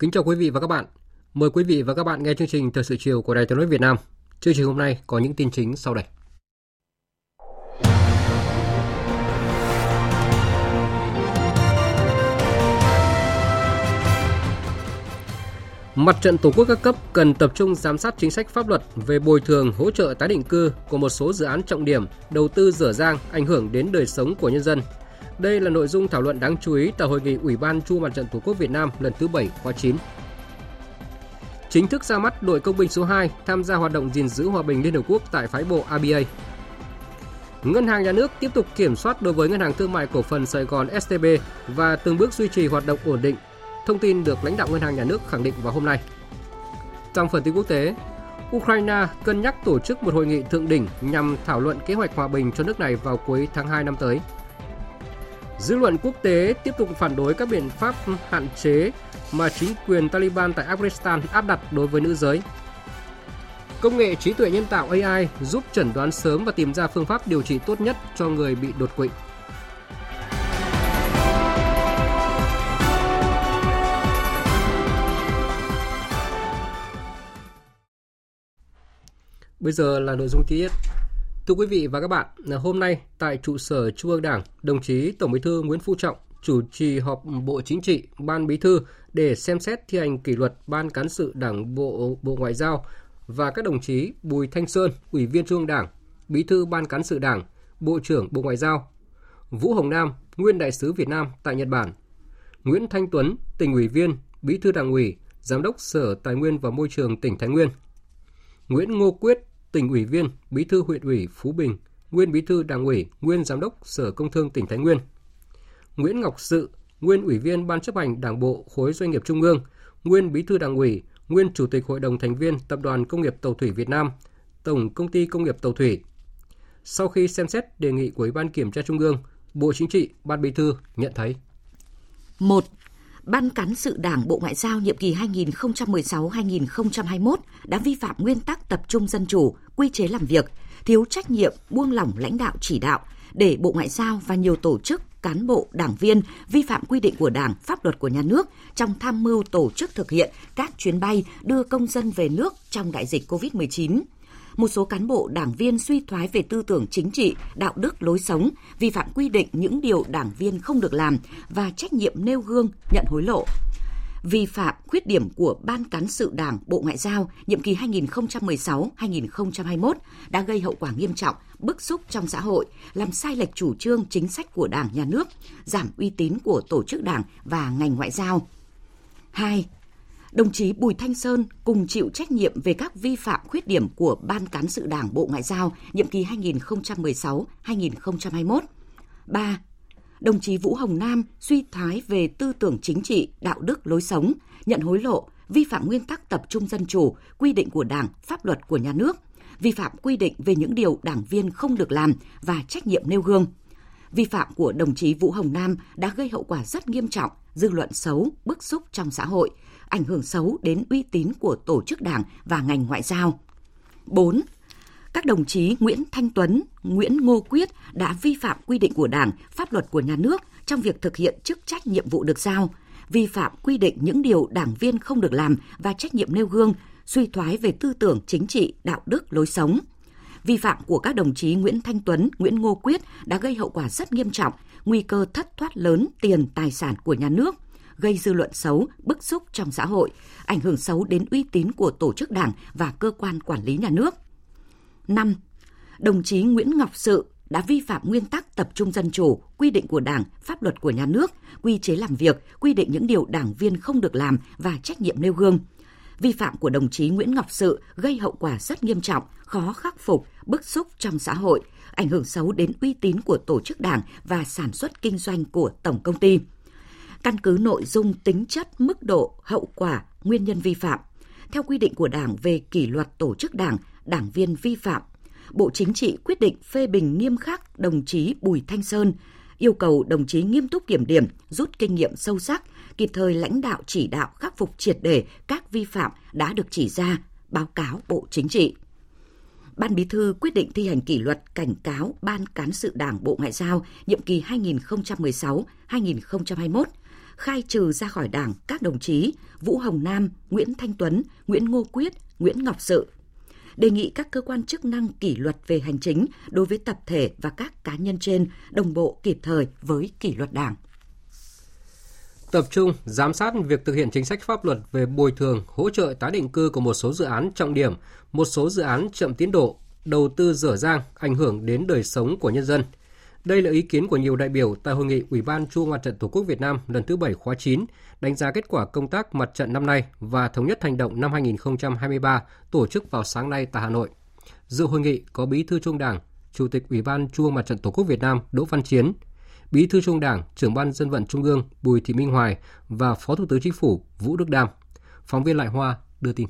Kính chào quý vị và các bạn. Mời quý vị và các bạn nghe chương trình Thời sự chiều của Đài Tiếng nói Việt Nam. Chương trình hôm nay có những tin chính sau đây. Mặt trận Tổ quốc các cấp cần tập trung giám sát chính sách pháp luật về bồi thường, hỗ trợ tái định cư của một số dự án trọng điểm đầu tư dở dang ảnh hưởng đến đời sống của nhân dân đây là nội dung thảo luận đáng chú ý tại hội nghị Ủy ban Trung mặt trận Tổ quốc Việt Nam lần thứ 7 khóa 9. Chính thức ra mắt đội công binh số 2 tham gia hoạt động gìn giữ hòa bình Liên Hợp Quốc tại phái bộ ABA. Ngân hàng nhà nước tiếp tục kiểm soát đối với Ngân hàng Thương mại Cổ phần Sài Gòn STB và từng bước duy trì hoạt động ổn định. Thông tin được lãnh đạo Ngân hàng nhà nước khẳng định vào hôm nay. Trong phần tin quốc tế, Ukraine cân nhắc tổ chức một hội nghị thượng đỉnh nhằm thảo luận kế hoạch hòa bình cho nước này vào cuối tháng 2 năm tới. Dư luận quốc tế tiếp tục phản đối các biện pháp hạn chế mà chính quyền Taliban tại Afghanistan áp đặt đối với nữ giới. Công nghệ trí tuệ nhân tạo AI giúp chẩn đoán sớm và tìm ra phương pháp điều trị tốt nhất cho người bị đột quỵ. Bây giờ là nội dung chi tiết. Thưa quý vị và các bạn, hôm nay tại trụ sở Trung ương Đảng, đồng chí Tổng Bí thư Nguyễn Phú Trọng chủ trì họp Bộ Chính trị, Ban Bí thư để xem xét thi hành kỷ luật Ban cán sự Đảng Bộ Bộ Ngoại giao và các đồng chí Bùi Thanh Sơn, Ủy viên Trung ương Đảng, Bí thư Ban cán sự Đảng, Bộ trưởng Bộ Ngoại giao, Vũ Hồng Nam, nguyên đại sứ Việt Nam tại Nhật Bản, Nguyễn Thanh Tuấn, tỉnh ủy viên, Bí thư Đảng ủy, Giám đốc Sở Tài nguyên và Môi trường tỉnh Thái Nguyên, Nguyễn Ngô Quyết, tỉnh ủy viên, bí thư huyện ủy Phú Bình, nguyên bí thư đảng ủy, nguyên giám đốc Sở Công Thương tỉnh Thái Nguyên. Nguyễn Ngọc Sự, nguyên ủy viên Ban chấp hành Đảng bộ khối doanh nghiệp Trung ương, nguyên bí thư đảng ủy, nguyên chủ tịch hội đồng thành viên Tập đoàn Công nghiệp Tàu thủy Việt Nam, Tổng công ty Công nghiệp Tàu thủy. Sau khi xem xét đề nghị của Ủy ban Kiểm tra Trung ương, Bộ Chính trị, Ban Bí thư nhận thấy. 1. Ban cán sự Đảng Bộ Ngoại giao nhiệm kỳ 2016-2021 đã vi phạm nguyên tắc tập trung dân chủ, quy chế làm việc, thiếu trách nhiệm, buông lỏng lãnh đạo chỉ đạo, để Bộ Ngoại giao và nhiều tổ chức, cán bộ, đảng viên vi phạm quy định của Đảng, pháp luật của nhà nước trong tham mưu tổ chức thực hiện các chuyến bay đưa công dân về nước trong đại dịch COVID-19 một số cán bộ đảng viên suy thoái về tư tưởng chính trị, đạo đức lối sống, vi phạm quy định những điều đảng viên không được làm và trách nhiệm nêu gương, nhận hối lộ vi phạm khuyết điểm của Ban Cán sự Đảng Bộ Ngoại giao nhiệm kỳ 2016-2021 đã gây hậu quả nghiêm trọng, bức xúc trong xã hội, làm sai lệch chủ trương chính sách của Đảng, Nhà nước, giảm uy tín của tổ chức Đảng và ngành ngoại giao. 2 đồng chí Bùi Thanh Sơn cùng chịu trách nhiệm về các vi phạm khuyết điểm của Ban Cán sự Đảng Bộ Ngoại giao nhiệm kỳ 2016-2021. 3. Đồng chí Vũ Hồng Nam suy thoái về tư tưởng chính trị, đạo đức, lối sống, nhận hối lộ, vi phạm nguyên tắc tập trung dân chủ, quy định của Đảng, pháp luật của nhà nước, vi phạm quy định về những điều đảng viên không được làm và trách nhiệm nêu gương. Vi phạm của đồng chí Vũ Hồng Nam đã gây hậu quả rất nghiêm trọng, dư luận xấu, bức xúc trong xã hội, ảnh hưởng xấu đến uy tín của tổ chức đảng và ngành ngoại giao. 4. Các đồng chí Nguyễn Thanh Tuấn, Nguyễn Ngô Quyết đã vi phạm quy định của Đảng, pháp luật của nhà nước trong việc thực hiện chức trách nhiệm vụ được giao, vi phạm quy định những điều đảng viên không được làm và trách nhiệm nêu gương, suy thoái về tư tưởng chính trị, đạo đức, lối sống. Vi phạm của các đồng chí Nguyễn Thanh Tuấn, Nguyễn Ngô Quyết đã gây hậu quả rất nghiêm trọng, nguy cơ thất thoát lớn tiền tài sản của nhà nước – gây dư luận xấu, bức xúc trong xã hội, ảnh hưởng xấu đến uy tín của tổ chức đảng và cơ quan quản lý nhà nước. 5. Đồng chí Nguyễn Ngọc Sự đã vi phạm nguyên tắc tập tập trung dân chủ, quy định của Đảng, pháp luật của nhà nước, quy chế làm việc, quy định những điều đảng viên không được làm và trách nhiệm nêu gương. Vi phạm của đồng chí Nguyễn Ngọc Sự gây hậu quả rất nghiêm trọng, khó khắc phục, bức xúc trong xã hội, ảnh hưởng xấu đến uy tín của tổ chức đảng và sản xuất kinh doanh của tổng công ty. Căn cứ nội dung tính chất, mức độ, hậu quả, nguyên nhân vi phạm, theo quy định của Đảng về kỷ luật tổ chức Đảng, đảng viên vi phạm, Bộ Chính trị quyết định phê bình nghiêm khắc đồng chí Bùi Thanh Sơn, yêu cầu đồng chí nghiêm túc kiểm điểm, rút kinh nghiệm sâu sắc, kịp thời lãnh đạo chỉ đạo khắc phục triệt để các vi phạm đã được chỉ ra, báo cáo Bộ Chính trị. Ban Bí thư quyết định thi hành kỷ luật cảnh cáo Ban Cán sự Đảng Bộ Ngoại giao nhiệm kỳ 2016-2021, khai trừ ra khỏi Đảng các đồng chí Vũ Hồng Nam, Nguyễn Thanh Tuấn, Nguyễn Ngô Quyết, Nguyễn Ngọc Sự, đề nghị các cơ quan chức năng kỷ luật về hành chính đối với tập thể và các cá nhân trên đồng bộ kịp thời với kỷ luật Đảng. Tập trung giám sát việc thực hiện chính sách pháp luật về bồi thường, hỗ trợ tái định cư của một số dự án trọng điểm, một số dự án chậm tiến độ, đầu tư dở dang ảnh hưởng đến đời sống của nhân dân – đây là ý kiến của nhiều đại biểu tại hội nghị Ủy ban Trung mặt trận Tổ quốc Việt Nam lần thứ 7 khóa 9, đánh giá kết quả công tác mặt trận năm nay và thống nhất hành động năm 2023 tổ chức vào sáng nay tại Hà Nội. Dự hội nghị có Bí thư Trung Đảng, Chủ tịch Ủy ban Trung mặt trận Tổ quốc Việt Nam Đỗ Văn Chiến, Bí thư Trung Đảng, Trưởng ban Dân vận Trung ương Bùi Thị Minh Hoài và Phó Thủ tướng Chính phủ Vũ Đức Đam. Phóng viên Lại Hoa đưa tin.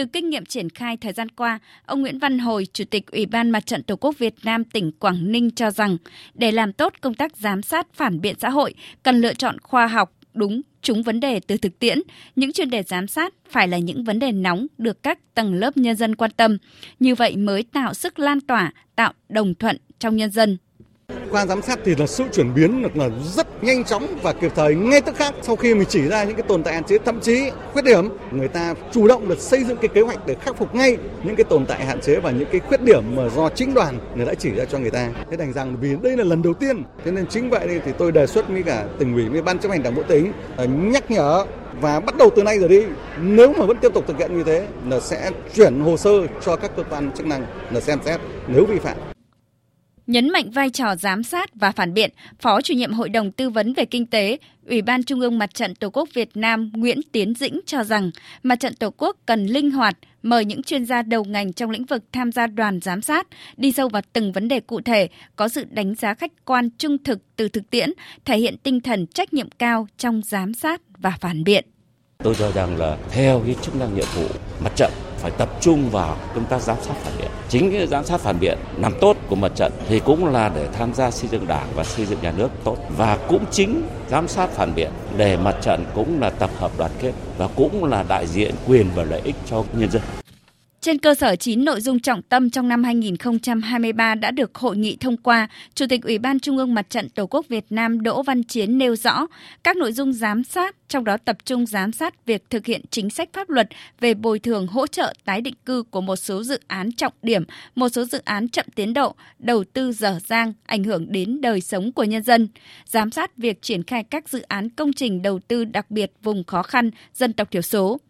Từ kinh nghiệm triển khai thời gian qua, ông Nguyễn Văn Hồi, Chủ tịch Ủy ban Mặt trận Tổ quốc Việt Nam tỉnh Quảng Ninh cho rằng, để làm tốt công tác giám sát phản biện xã hội, cần lựa chọn khoa học, đúng, trúng vấn đề từ thực tiễn. Những chuyên đề giám sát phải là những vấn đề nóng được các tầng lớp nhân dân quan tâm. Như vậy mới tạo sức lan tỏa, tạo đồng thuận trong nhân dân. Qua giám sát thì là sự chuyển biến là rất nhanh chóng và kịp thời ngay tức khắc. Sau khi mình chỉ ra những cái tồn tại hạn chế, thậm chí khuyết điểm, người ta chủ động được xây dựng cái kế hoạch để khắc phục ngay những cái tồn tại hạn chế và những cái khuyết điểm mà do chính đoàn người đã chỉ ra cho người ta. Thế thành rằng vì đây là lần đầu tiên, thế nên chính vậy thì tôi đề xuất với cả tỉnh ủy, với ban chấp hành đảng bộ tỉnh ờ, nhắc nhở và bắt đầu từ nay rồi đi, nếu mà vẫn tiếp tục thực hiện như thế, là sẽ chuyển hồ sơ cho các cơ quan chức năng là xem xét. Nếu vi phạm Nhấn mạnh vai trò giám sát và phản biện, Phó chủ nhiệm Hội đồng Tư vấn về Kinh tế, Ủy ban Trung ương Mặt trận Tổ quốc Việt Nam Nguyễn Tiến Dĩnh cho rằng Mặt trận Tổ quốc cần linh hoạt, mời những chuyên gia đầu ngành trong lĩnh vực tham gia đoàn giám sát, đi sâu vào từng vấn đề cụ thể, có sự đánh giá khách quan trung thực từ thực tiễn, thể hiện tinh thần trách nhiệm cao trong giám sát và phản biện. Tôi cho rằng là theo cái chức năng nhiệm vụ mặt trận phải tập trung vào công tác giám sát phản biện. Chính cái giám sát phản biện làm tốt của mặt trận thì cũng là để tham gia xây dựng đảng và xây dựng nhà nước tốt. Và cũng chính giám sát phản biện để mặt trận cũng là tập hợp đoàn kết và cũng là đại diện quyền và lợi ích cho nhân dân. Trên cơ sở 9 nội dung trọng tâm trong năm 2023 đã được hội nghị thông qua, Chủ tịch Ủy ban Trung ương Mặt trận Tổ quốc Việt Nam Đỗ Văn Chiến nêu rõ các nội dung giám sát, trong đó tập trung giám sát việc thực hiện chính sách pháp luật về bồi thường hỗ trợ tái định cư của một số dự án trọng điểm, một số dự án chậm tiến độ, đầu tư dở dang, ảnh hưởng đến đời sống của nhân dân, giám sát việc triển khai các dự án công trình đầu tư đặc biệt vùng khó khăn, dân tộc thiểu số.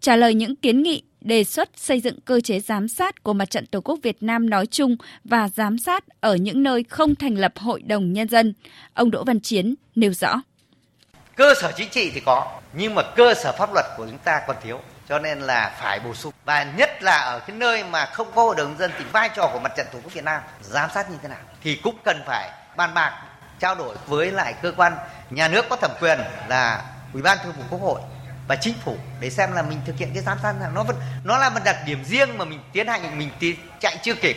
Trả lời những kiến nghị đề xuất xây dựng cơ chế giám sát của Mặt trận Tổ quốc Việt Nam nói chung và giám sát ở những nơi không thành lập hội đồng nhân dân. Ông Đỗ Văn Chiến nêu rõ. Cơ sở chính trị thì có, nhưng mà cơ sở pháp luật của chúng ta còn thiếu. Cho nên là phải bổ sung và nhất là ở cái nơi mà không có hội đồng nhân dân thì vai trò của mặt trận tổ quốc Việt Nam giám sát như thế nào thì cũng cần phải bàn bạc trao đổi với lại cơ quan nhà nước có thẩm quyền là ủy ban thường vụ quốc hội và chính phủ để xem là mình thực hiện cái giám sát nào. Nó vẫn nó là một đặc điểm riêng mà mình tiến hành mình tiến, chạy chưa kịp.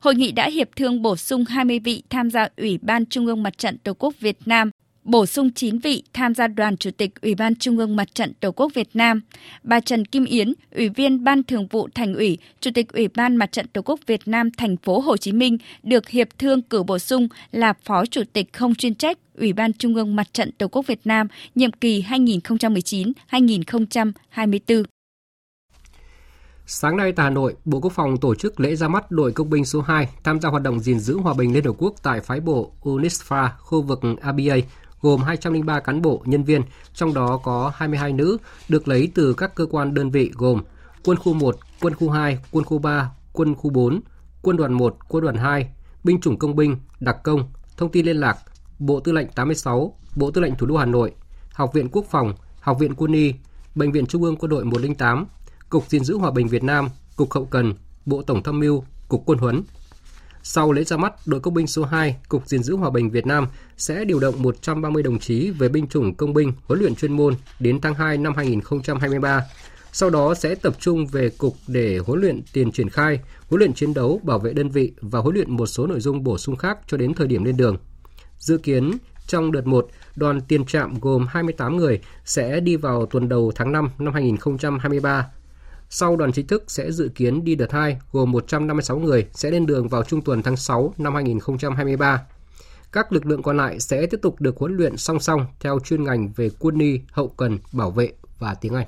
Hội nghị đã hiệp thương bổ sung 20 vị tham gia Ủy ban Trung ương Mặt trận Tổ quốc Việt Nam bổ sung 9 vị tham gia đoàn chủ tịch Ủy ban Trung ương Mặt trận Tổ quốc Việt Nam. Bà Trần Kim Yến, Ủy viên Ban Thường vụ Thành ủy, Chủ tịch Ủy ban Mặt trận Tổ quốc Việt Nam thành phố Hồ Chí Minh được hiệp thương cử bổ sung là Phó Chủ tịch không chuyên trách Ủy ban Trung ương Mặt trận Tổ quốc Việt Nam nhiệm kỳ 2019-2024. Sáng nay tại Hà Nội, Bộ Quốc phòng tổ chức lễ ra mắt đội công binh số 2 tham gia hoạt động gìn giữ hòa bình Liên Hợp Quốc tại phái bộ UNISFA, khu vực ABA gồm 203 cán bộ, nhân viên, trong đó có 22 nữ, được lấy từ các cơ quan đơn vị gồm Quân khu 1, Quân khu 2, Quân khu 3, Quân khu 4, Quân đoàn 1, Quân đoàn 2, binh chủng công binh, đặc công, thông tin liên lạc, Bộ Tư lệnh 86, Bộ Tư lệnh Thủ đô Hà Nội, Học viện Quốc phòng, Học viện Quân y, Bệnh viện Trung ương Quân đội 108, Cục gìn giữ hòa bình Việt Nam, Cục Hậu cần, Bộ Tổng tham mưu, Cục Quân huấn. Sau lễ ra mắt, đội công binh số 2, Cục gìn giữ hòa bình Việt Nam sẽ điều động 130 đồng chí về binh chủng công binh huấn luyện chuyên môn đến tháng 2 năm 2023. Sau đó sẽ tập trung về cục để huấn luyện tiền triển khai, huấn luyện chiến đấu, bảo vệ đơn vị và huấn luyện một số nội dung bổ sung khác cho đến thời điểm lên đường. Dự kiến trong đợt 1, đoàn tiền trạm gồm 28 người sẽ đi vào tuần đầu tháng 5 năm 2023 sau đoàn chính thức sẽ dự kiến đi đợt 2 gồm 156 người sẽ lên đường vào trung tuần tháng 6 năm 2023. Các lực lượng còn lại sẽ tiếp tục được huấn luyện song song theo chuyên ngành về quân y, hậu cần, bảo vệ và tiếng Anh.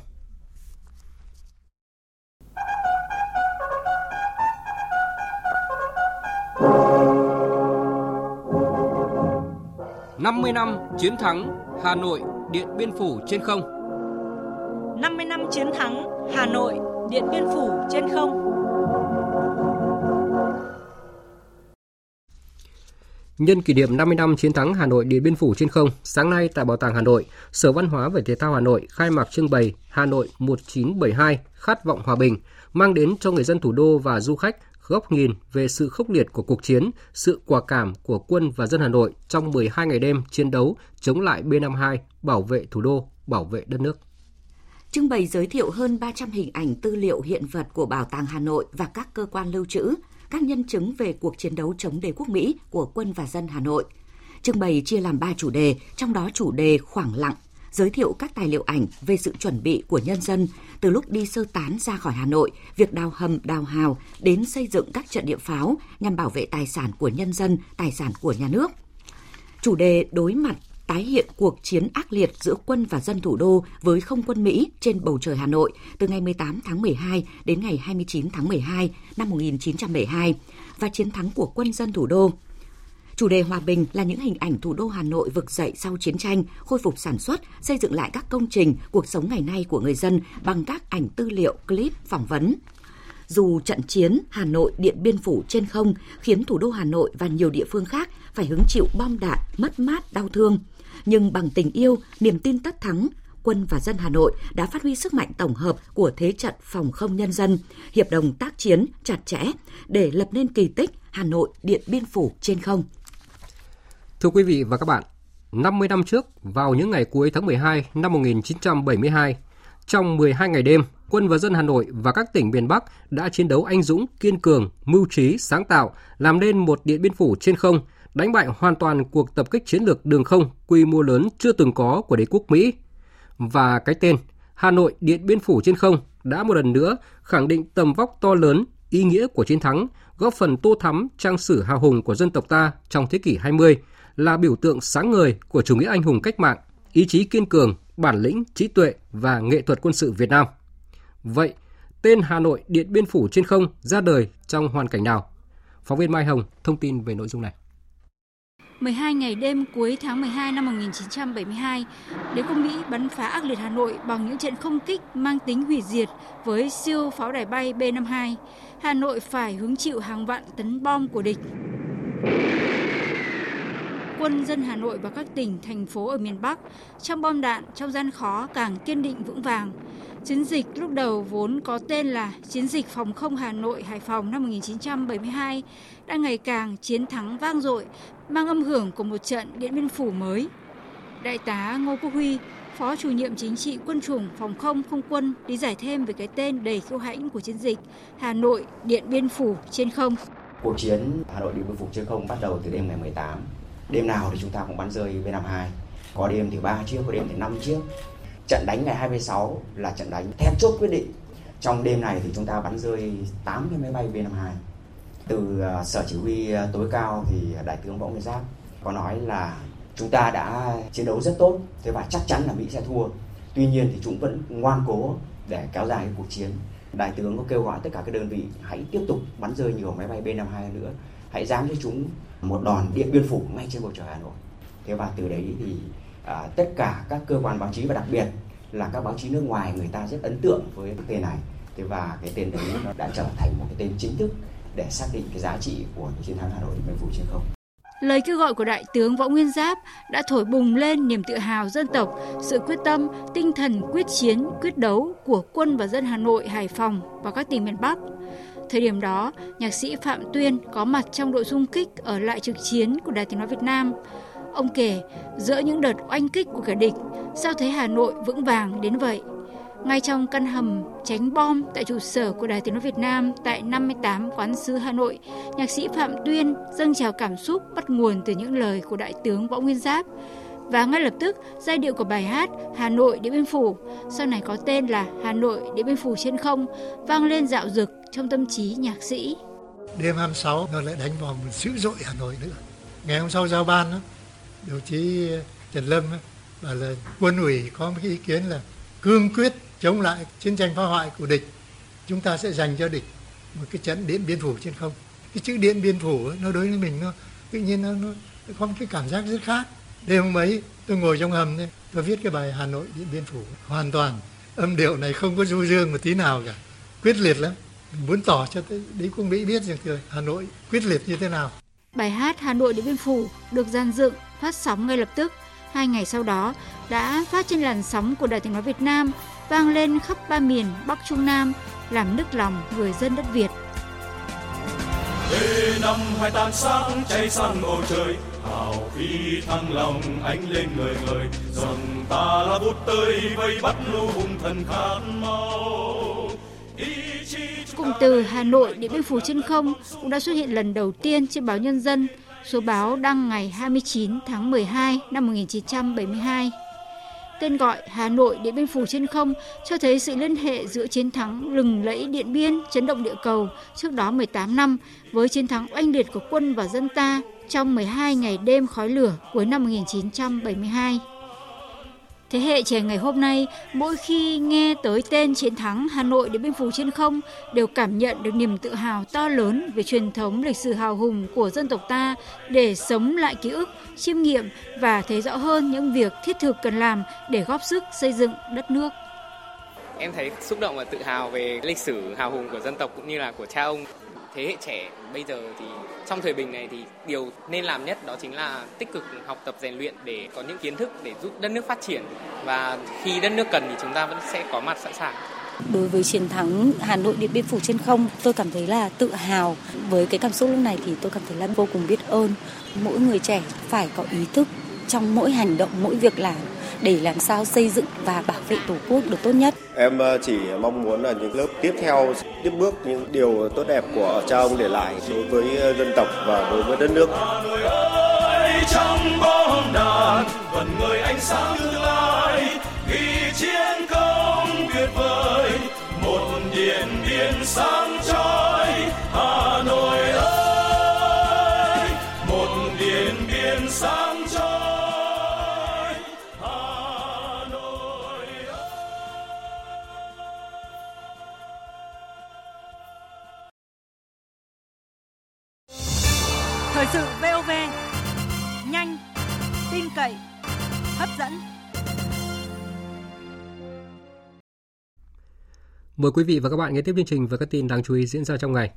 Năm mươi năm chiến thắng Hà Nội Điện Biên Phủ trên không 50 năm chiến thắng Hà Nội Điện Biên Phủ trên không. Nhân kỷ niệm 50 năm chiến thắng Hà Nội Điện Biên Phủ trên không, sáng nay tại Bảo tàng Hà Nội, Sở Văn hóa và Thể thao Hà Nội khai mạc trưng bày Hà Nội 1972 khát vọng hòa bình, mang đến cho người dân thủ đô và du khách góc nhìn về sự khốc liệt của cuộc chiến, sự quả cảm của quân và dân Hà Nội trong 12 ngày đêm chiến đấu chống lại B-52, bảo vệ thủ đô, bảo vệ đất nước trưng bày giới thiệu hơn 300 hình ảnh tư liệu hiện vật của Bảo tàng Hà Nội và các cơ quan lưu trữ, các nhân chứng về cuộc chiến đấu chống đế quốc Mỹ của quân và dân Hà Nội. Trưng bày chia làm 3 chủ đề, trong đó chủ đề khoảng lặng, giới thiệu các tài liệu ảnh về sự chuẩn bị của nhân dân từ lúc đi sơ tán ra khỏi Hà Nội, việc đào hầm, đào hào đến xây dựng các trận địa pháo nhằm bảo vệ tài sản của nhân dân, tài sản của nhà nước. Chủ đề đối mặt tái hiện cuộc chiến ác liệt giữa quân và dân thủ đô với không quân Mỹ trên bầu trời Hà Nội từ ngày 18 tháng 12 đến ngày 29 tháng 12 năm 1972 và chiến thắng của quân dân thủ đô. Chủ đề hòa bình là những hình ảnh thủ đô Hà Nội vực dậy sau chiến tranh, khôi phục sản xuất, xây dựng lại các công trình, cuộc sống ngày nay của người dân bằng các ảnh tư liệu, clip, phỏng vấn, dù trận chiến Hà Nội Điện Biên Phủ trên không khiến thủ đô Hà Nội và nhiều địa phương khác phải hứng chịu bom đạn, mất mát, đau thương nhưng bằng tình yêu, niềm tin tất thắng, quân và dân Hà Nội đã phát huy sức mạnh tổng hợp của thế trận phòng không nhân dân, hiệp đồng tác chiến chặt chẽ để lập nên kỳ tích Hà Nội Điện Biên Phủ trên không. Thưa quý vị và các bạn, 50 năm trước, vào những ngày cuối tháng 12 năm 1972, trong 12 ngày đêm, quân và dân Hà Nội và các tỉnh miền Bắc đã chiến đấu anh dũng, kiên cường, mưu trí, sáng tạo, làm nên một điện biên phủ trên không đánh bại hoàn toàn cuộc tập kích chiến lược đường không quy mô lớn chưa từng có của đế quốc Mỹ. Và cái tên Hà Nội Điện Biên Phủ trên không đã một lần nữa khẳng định tầm vóc to lớn, ý nghĩa của chiến thắng, góp phần tô thắm trang sử hào hùng của dân tộc ta trong thế kỷ 20, là biểu tượng sáng ngời của chủ nghĩa anh hùng cách mạng, ý chí kiên cường, bản lĩnh, trí tuệ và nghệ thuật quân sự Việt Nam. Vậy, tên Hà Nội Điện Biên Phủ trên không ra đời trong hoàn cảnh nào? Phóng viên Mai Hồng thông tin về nội dung này. 12 ngày đêm cuối tháng 12 năm 1972, đế quốc Mỹ bắn phá ác liệt Hà Nội bằng những trận không kích mang tính hủy diệt với siêu pháo đài bay B-52. Hà Nội phải hứng chịu hàng vạn tấn bom của địch. Quân dân Hà Nội và các tỉnh, thành phố ở miền Bắc trong bom đạn, trong gian khó càng kiên định vững vàng. Chiến dịch lúc đầu vốn có tên là Chiến dịch phòng không Hà Nội Hải Phòng năm 1972 đang ngày càng chiến thắng vang dội, mang âm hưởng của một trận Điện Biên Phủ mới. Đại tá Ngô Quốc Huy, Phó chủ nhiệm chính trị quân chủng phòng không không quân lý giải thêm về cái tên đầy khiêu hãnh của chiến dịch Hà Nội Điện Biên Phủ trên không. Cuộc chiến Hà Nội Điện Biên Phủ trên không bắt đầu từ đêm ngày 18. Đêm nào thì chúng ta cũng bắn rơi B-52. Có đêm thì 3 chiếc, có đêm thì 5 chiếc. Trận đánh ngày 26 là trận đánh then chốt quyết định. Trong đêm này thì chúng ta bắn rơi 8 cái máy bay B-52 từ ờ, sở chỉ huy ờ, tối cao thì đại tướng võ nguyên giáp có nói là chúng ta đã chiến đấu rất tốt thế và chắc chắn là mỹ sẽ thua tuy nhiên thì chúng vẫn ngoan cố để kéo dài cuộc chiến đại tướng có kêu gọi tất cả các đơn vị hãy tiếp tục bắn rơi nhiều máy bay b 52 nữa hãy dám cho chúng một đòn điện biên phủ ngay trên bầu trời hà nội thế và từ đấy thì à, tất cả các cơ quan báo chí và đặc biệt là các báo chí nước ngoài người ta rất ấn tượng với cái tên này thế và cái tên đấy nó đã trở thành một cái tên chính thức để xác định cái giá trị của cái chiến thắng Hà Nội Điện Biên Phủ trên không. Lời kêu gọi của Đại tướng Võ Nguyên Giáp đã thổi bùng lên niềm tự hào dân tộc, sự quyết tâm, tinh thần quyết chiến, quyết đấu của quân và dân Hà Nội, Hải Phòng và các tỉnh miền Bắc. Thời điểm đó, nhạc sĩ Phạm Tuyên có mặt trong đội xung kích ở lại trực chiến của Đài Tiếng Nói Việt Nam. Ông kể, giữa những đợt oanh kích của kẻ địch, sao thấy Hà Nội vững vàng đến vậy? Ngay trong căn hầm tránh bom tại trụ sở của Đài Tiếng Nói Việt Nam tại 58 Quán Sứ Hà Nội, nhạc sĩ Phạm Tuyên dâng trào cảm xúc bắt nguồn từ những lời của Đại tướng Võ Nguyên Giáp. Và ngay lập tức, giai điệu của bài hát Hà Nội Điện Biên Phủ, sau này có tên là Hà Nội Điện Biên Phủ trên không, vang lên dạo dực trong tâm trí nhạc sĩ. Đêm 26 nó lại đánh vào một dữ dội Hà Nội nữa. Ngày hôm sau giao ban đó, đồng chí Trần Lâm bảo là quân ủy có một cái ý kiến là cương quyết chống lại chiến tranh phá hoại của địch. Chúng ta sẽ dành cho địch một cái trận điện biên phủ trên không. Cái chữ điện biên phủ nó đối với mình nó tự nhiên nó, nó có một cái cảm giác rất khác. Đêm hôm ấy tôi ngồi trong hầm đấy tôi viết cái bài hà nội điện biên phủ. Hoàn toàn âm điệu này không có du dương một tí nào cả. Quyết liệt lắm muốn tỏ cho đế quốc mỹ biết rằng hà nội quyết liệt như thế nào bài hát hà nội điện biên phủ được gian dựng phát sóng ngay lập tức hai ngày sau đó đã phát trên làn sóng của Đài Tiếng Nói Việt Nam, vang lên khắp ba miền Bắc Trung Nam, làm nức lòng người dân đất Việt. Để năm hai tan sáng cháy sang bầu trời, hào khí thăng lòng ánh lên người người, dòng ta là bút tơi vây bắt lũ hùng thần khát máu. Cụm từ Hà Nội Điện Biên Phủ trên không cũng đã xuất hiện lần đầu tiên trên báo Nhân dân Số báo đăng ngày 29 tháng 12 năm 1972. Tên gọi Hà Nội Điện Biên Phủ trên không cho thấy sự liên hệ giữa chiến thắng lừng lẫy Điện Biên, chấn động địa cầu trước đó 18 năm với chiến thắng oanh liệt của quân và dân ta trong 12 ngày đêm khói lửa cuối năm 1972. Thế hệ trẻ ngày hôm nay, mỗi khi nghe tới tên chiến thắng Hà Nội Điện Biên Phủ trên không đều cảm nhận được niềm tự hào to lớn về truyền thống lịch sử hào hùng của dân tộc ta để sống lại ký ức, chiêm nghiệm và thấy rõ hơn những việc thiết thực cần làm để góp sức xây dựng đất nước. Em thấy xúc động và tự hào về lịch sử hào hùng của dân tộc cũng như là của cha ông. Thế hệ trẻ bây giờ thì trong thời bình này thì điều nên làm nhất đó chính là tích cực học tập rèn luyện để có những kiến thức để giúp đất nước phát triển và khi đất nước cần thì chúng ta vẫn sẽ có mặt sẵn sàng. Đối với chiến thắng Hà Nội Điện Biên Phủ trên không, tôi cảm thấy là tự hào. Với cái cảm xúc lúc này thì tôi cảm thấy là vô cùng biết ơn. Mỗi người trẻ phải có ý thức trong mỗi hành động, mỗi việc làm để làm sao xây dựng và bảo vệ Tổ quốc được tốt nhất. Em ờ, chỉ mong muốn là những lớp tiếp theo tiếp bước những điều tốt đẹp của cha ông để lại đối với ờ, dân tộc và đối với đất nước. trong bom đạn vẫn người ánh sáng tương lai ghi chiến công tuyệt vời một điện biên sáng chói Thời sự VOV nhanh, tin cậy, hấp dẫn. Mời quý vị và các bạn nghe tiếp chương trình với các tin đáng chú ý diễn ra trong ngày.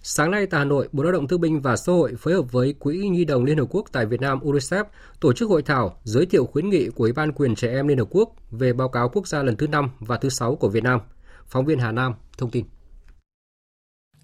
Sáng nay tại Hà Nội, Bộ Lao động Thương binh và Xã hội phối hợp với Quỹ Nhi đồng Liên Hợp Quốc tại Việt Nam UNICEF tổ chức hội thảo giới thiệu khuyến nghị của Ủy ban quyền trẻ em Liên Hợp Quốc về báo cáo quốc gia lần thứ 5 và thứ 6 của Việt Nam. Phóng viên Hà Nam thông tin.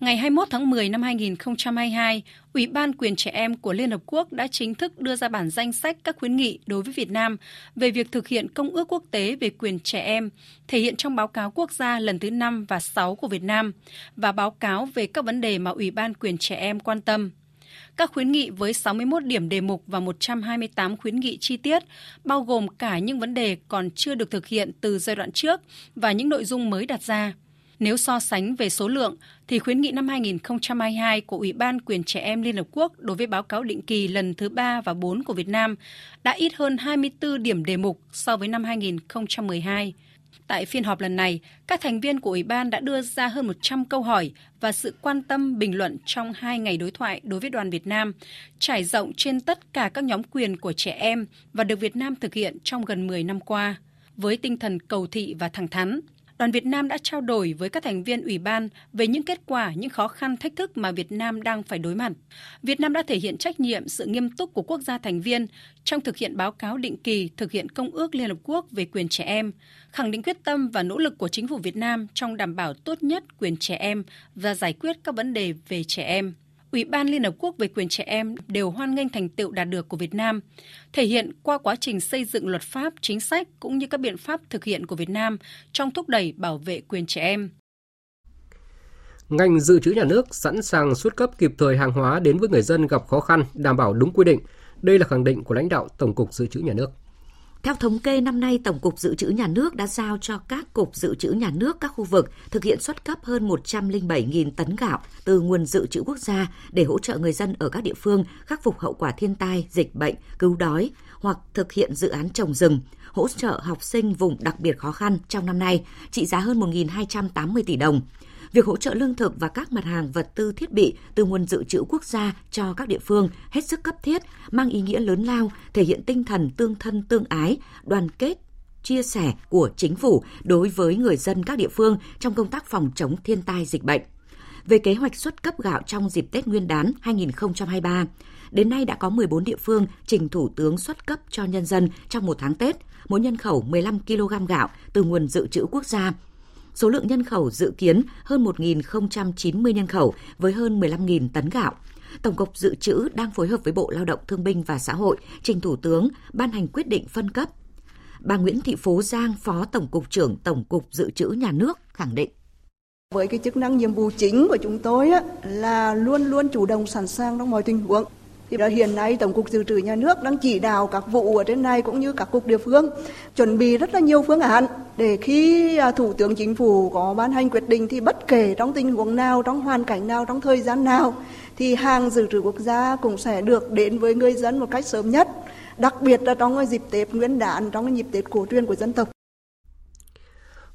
Ngày 21 tháng 10 năm 2022, Ủy ban quyền trẻ em của Liên Hợp Quốc đã chính thức đưa ra bản danh sách các khuyến nghị đối với Việt Nam về việc thực hiện Công ước Quốc tế về quyền trẻ em, thể hiện trong báo cáo quốc gia lần thứ 5 và 6 của Việt Nam và báo cáo về các vấn đề mà Ủy ban quyền trẻ em quan tâm. Các khuyến nghị với 61 điểm đề mục và 128 khuyến nghị chi tiết, bao gồm cả những vấn đề còn chưa được thực hiện từ giai đoạn trước và những nội dung mới đặt ra. Nếu so sánh về số lượng, thì khuyến nghị năm 2022 của Ủy ban Quyền Trẻ Em Liên Hợp Quốc đối với báo cáo định kỳ lần thứ 3 và 4 của Việt Nam đã ít hơn 24 điểm đề mục so với năm 2012. Tại phiên họp lần này, các thành viên của Ủy ban đã đưa ra hơn 100 câu hỏi và sự quan tâm bình luận trong hai ngày đối thoại đối với đoàn Việt Nam, trải rộng trên tất cả các nhóm quyền của trẻ em và được Việt Nam thực hiện trong gần 10 năm qua. Với tinh thần cầu thị và thẳng thắn, đoàn Việt Nam đã trao đổi với các thành viên ủy ban về những kết quả, những khó khăn, thách thức mà Việt Nam đang phải đối mặt. Việt Nam đã thể hiện trách nhiệm, sự nghiêm túc của quốc gia thành viên trong thực hiện báo cáo định kỳ thực hiện Công ước Liên Hợp Quốc về quyền trẻ em, khẳng định quyết tâm và nỗ lực của chính phủ Việt Nam trong đảm bảo tốt nhất quyền trẻ em và giải quyết các vấn đề về trẻ em. Ủy ban Liên Hợp Quốc về quyền trẻ em đều hoan nghênh thành tựu đạt được của Việt Nam, thể hiện qua quá trình xây dựng luật pháp, chính sách cũng như các biện pháp thực hiện của Việt Nam trong thúc đẩy bảo vệ quyền trẻ em. Ngành dự trữ nhà nước sẵn sàng xuất cấp kịp thời hàng hóa đến với người dân gặp khó khăn, đảm bảo đúng quy định. Đây là khẳng định của lãnh đạo Tổng cục Dự trữ Nhà nước. Theo thống kê, năm nay Tổng cục Dự trữ Nhà nước đã giao cho các cục dự trữ nhà nước các khu vực thực hiện xuất cấp hơn 107.000 tấn gạo từ nguồn dự trữ quốc gia để hỗ trợ người dân ở các địa phương khắc phục hậu quả thiên tai, dịch bệnh, cứu đói hoặc thực hiện dự án trồng rừng, hỗ trợ học sinh vùng đặc biệt khó khăn trong năm nay trị giá hơn 1.280 tỷ đồng việc hỗ trợ lương thực và các mặt hàng vật tư thiết bị từ nguồn dự trữ quốc gia cho các địa phương hết sức cấp thiết, mang ý nghĩa lớn lao, thể hiện tinh thần tương thân tương ái, đoàn kết chia sẻ của chính phủ đối với người dân các địa phương trong công tác phòng chống thiên tai dịch bệnh. Về kế hoạch xuất cấp gạo trong dịp Tết Nguyên đán 2023, đến nay đã có 14 địa phương trình Thủ tướng xuất cấp cho nhân dân trong một tháng Tết, mỗi nhân khẩu 15 kg gạo từ nguồn dự trữ quốc gia Số lượng nhân khẩu dự kiến hơn 1.090 nhân khẩu với hơn 15.000 tấn gạo. Tổng cục Dự trữ đang phối hợp với Bộ Lao động Thương binh và Xã hội trình Thủ tướng ban hành quyết định phân cấp. Bà Nguyễn Thị Phú Giang, Phó Tổng cục trưởng Tổng cục Dự trữ Nhà nước khẳng định. Với cái chức năng nhiệm vụ chính của chúng tôi á, là luôn luôn chủ động sẵn sàng trong mọi tình huống thì là hiện nay Tổng cục Dự trữ Nhà nước đang chỉ đạo các vụ ở trên này cũng như các cục địa phương chuẩn bị rất là nhiều phương án để khi à, Thủ tướng Chính phủ có ban hành quyết định thì bất kể trong tình huống nào, trong hoàn cảnh nào, trong thời gian nào thì hàng dự trữ quốc gia cũng sẽ được đến với người dân một cách sớm nhất, đặc biệt là trong dịp Tết Nguyên đán, trong dịp Tết cổ truyền của dân tộc.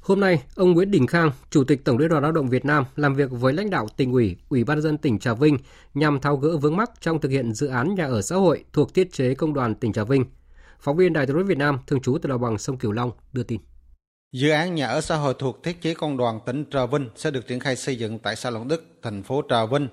Hôm nay, ông Nguyễn Đình Khang, Chủ tịch Tổng Liên đoàn Lao động Việt Nam làm việc với lãnh đạo tỉnh ủy, Ủy ban dân tỉnh Trà Vinh nhằm tháo gỡ vướng mắc trong thực hiện dự án nhà ở xã hội thuộc thiết chế công đoàn tỉnh Trà Vinh. Phóng viên Đài truyền hình Việt Nam thường trú tại đồng bằng sông Cửu Long đưa tin. Dự án nhà ở xã hội thuộc thiết chế công đoàn tỉnh Trà Vinh sẽ được triển khai xây dựng tại xã Long Đức, thành phố Trà Vinh.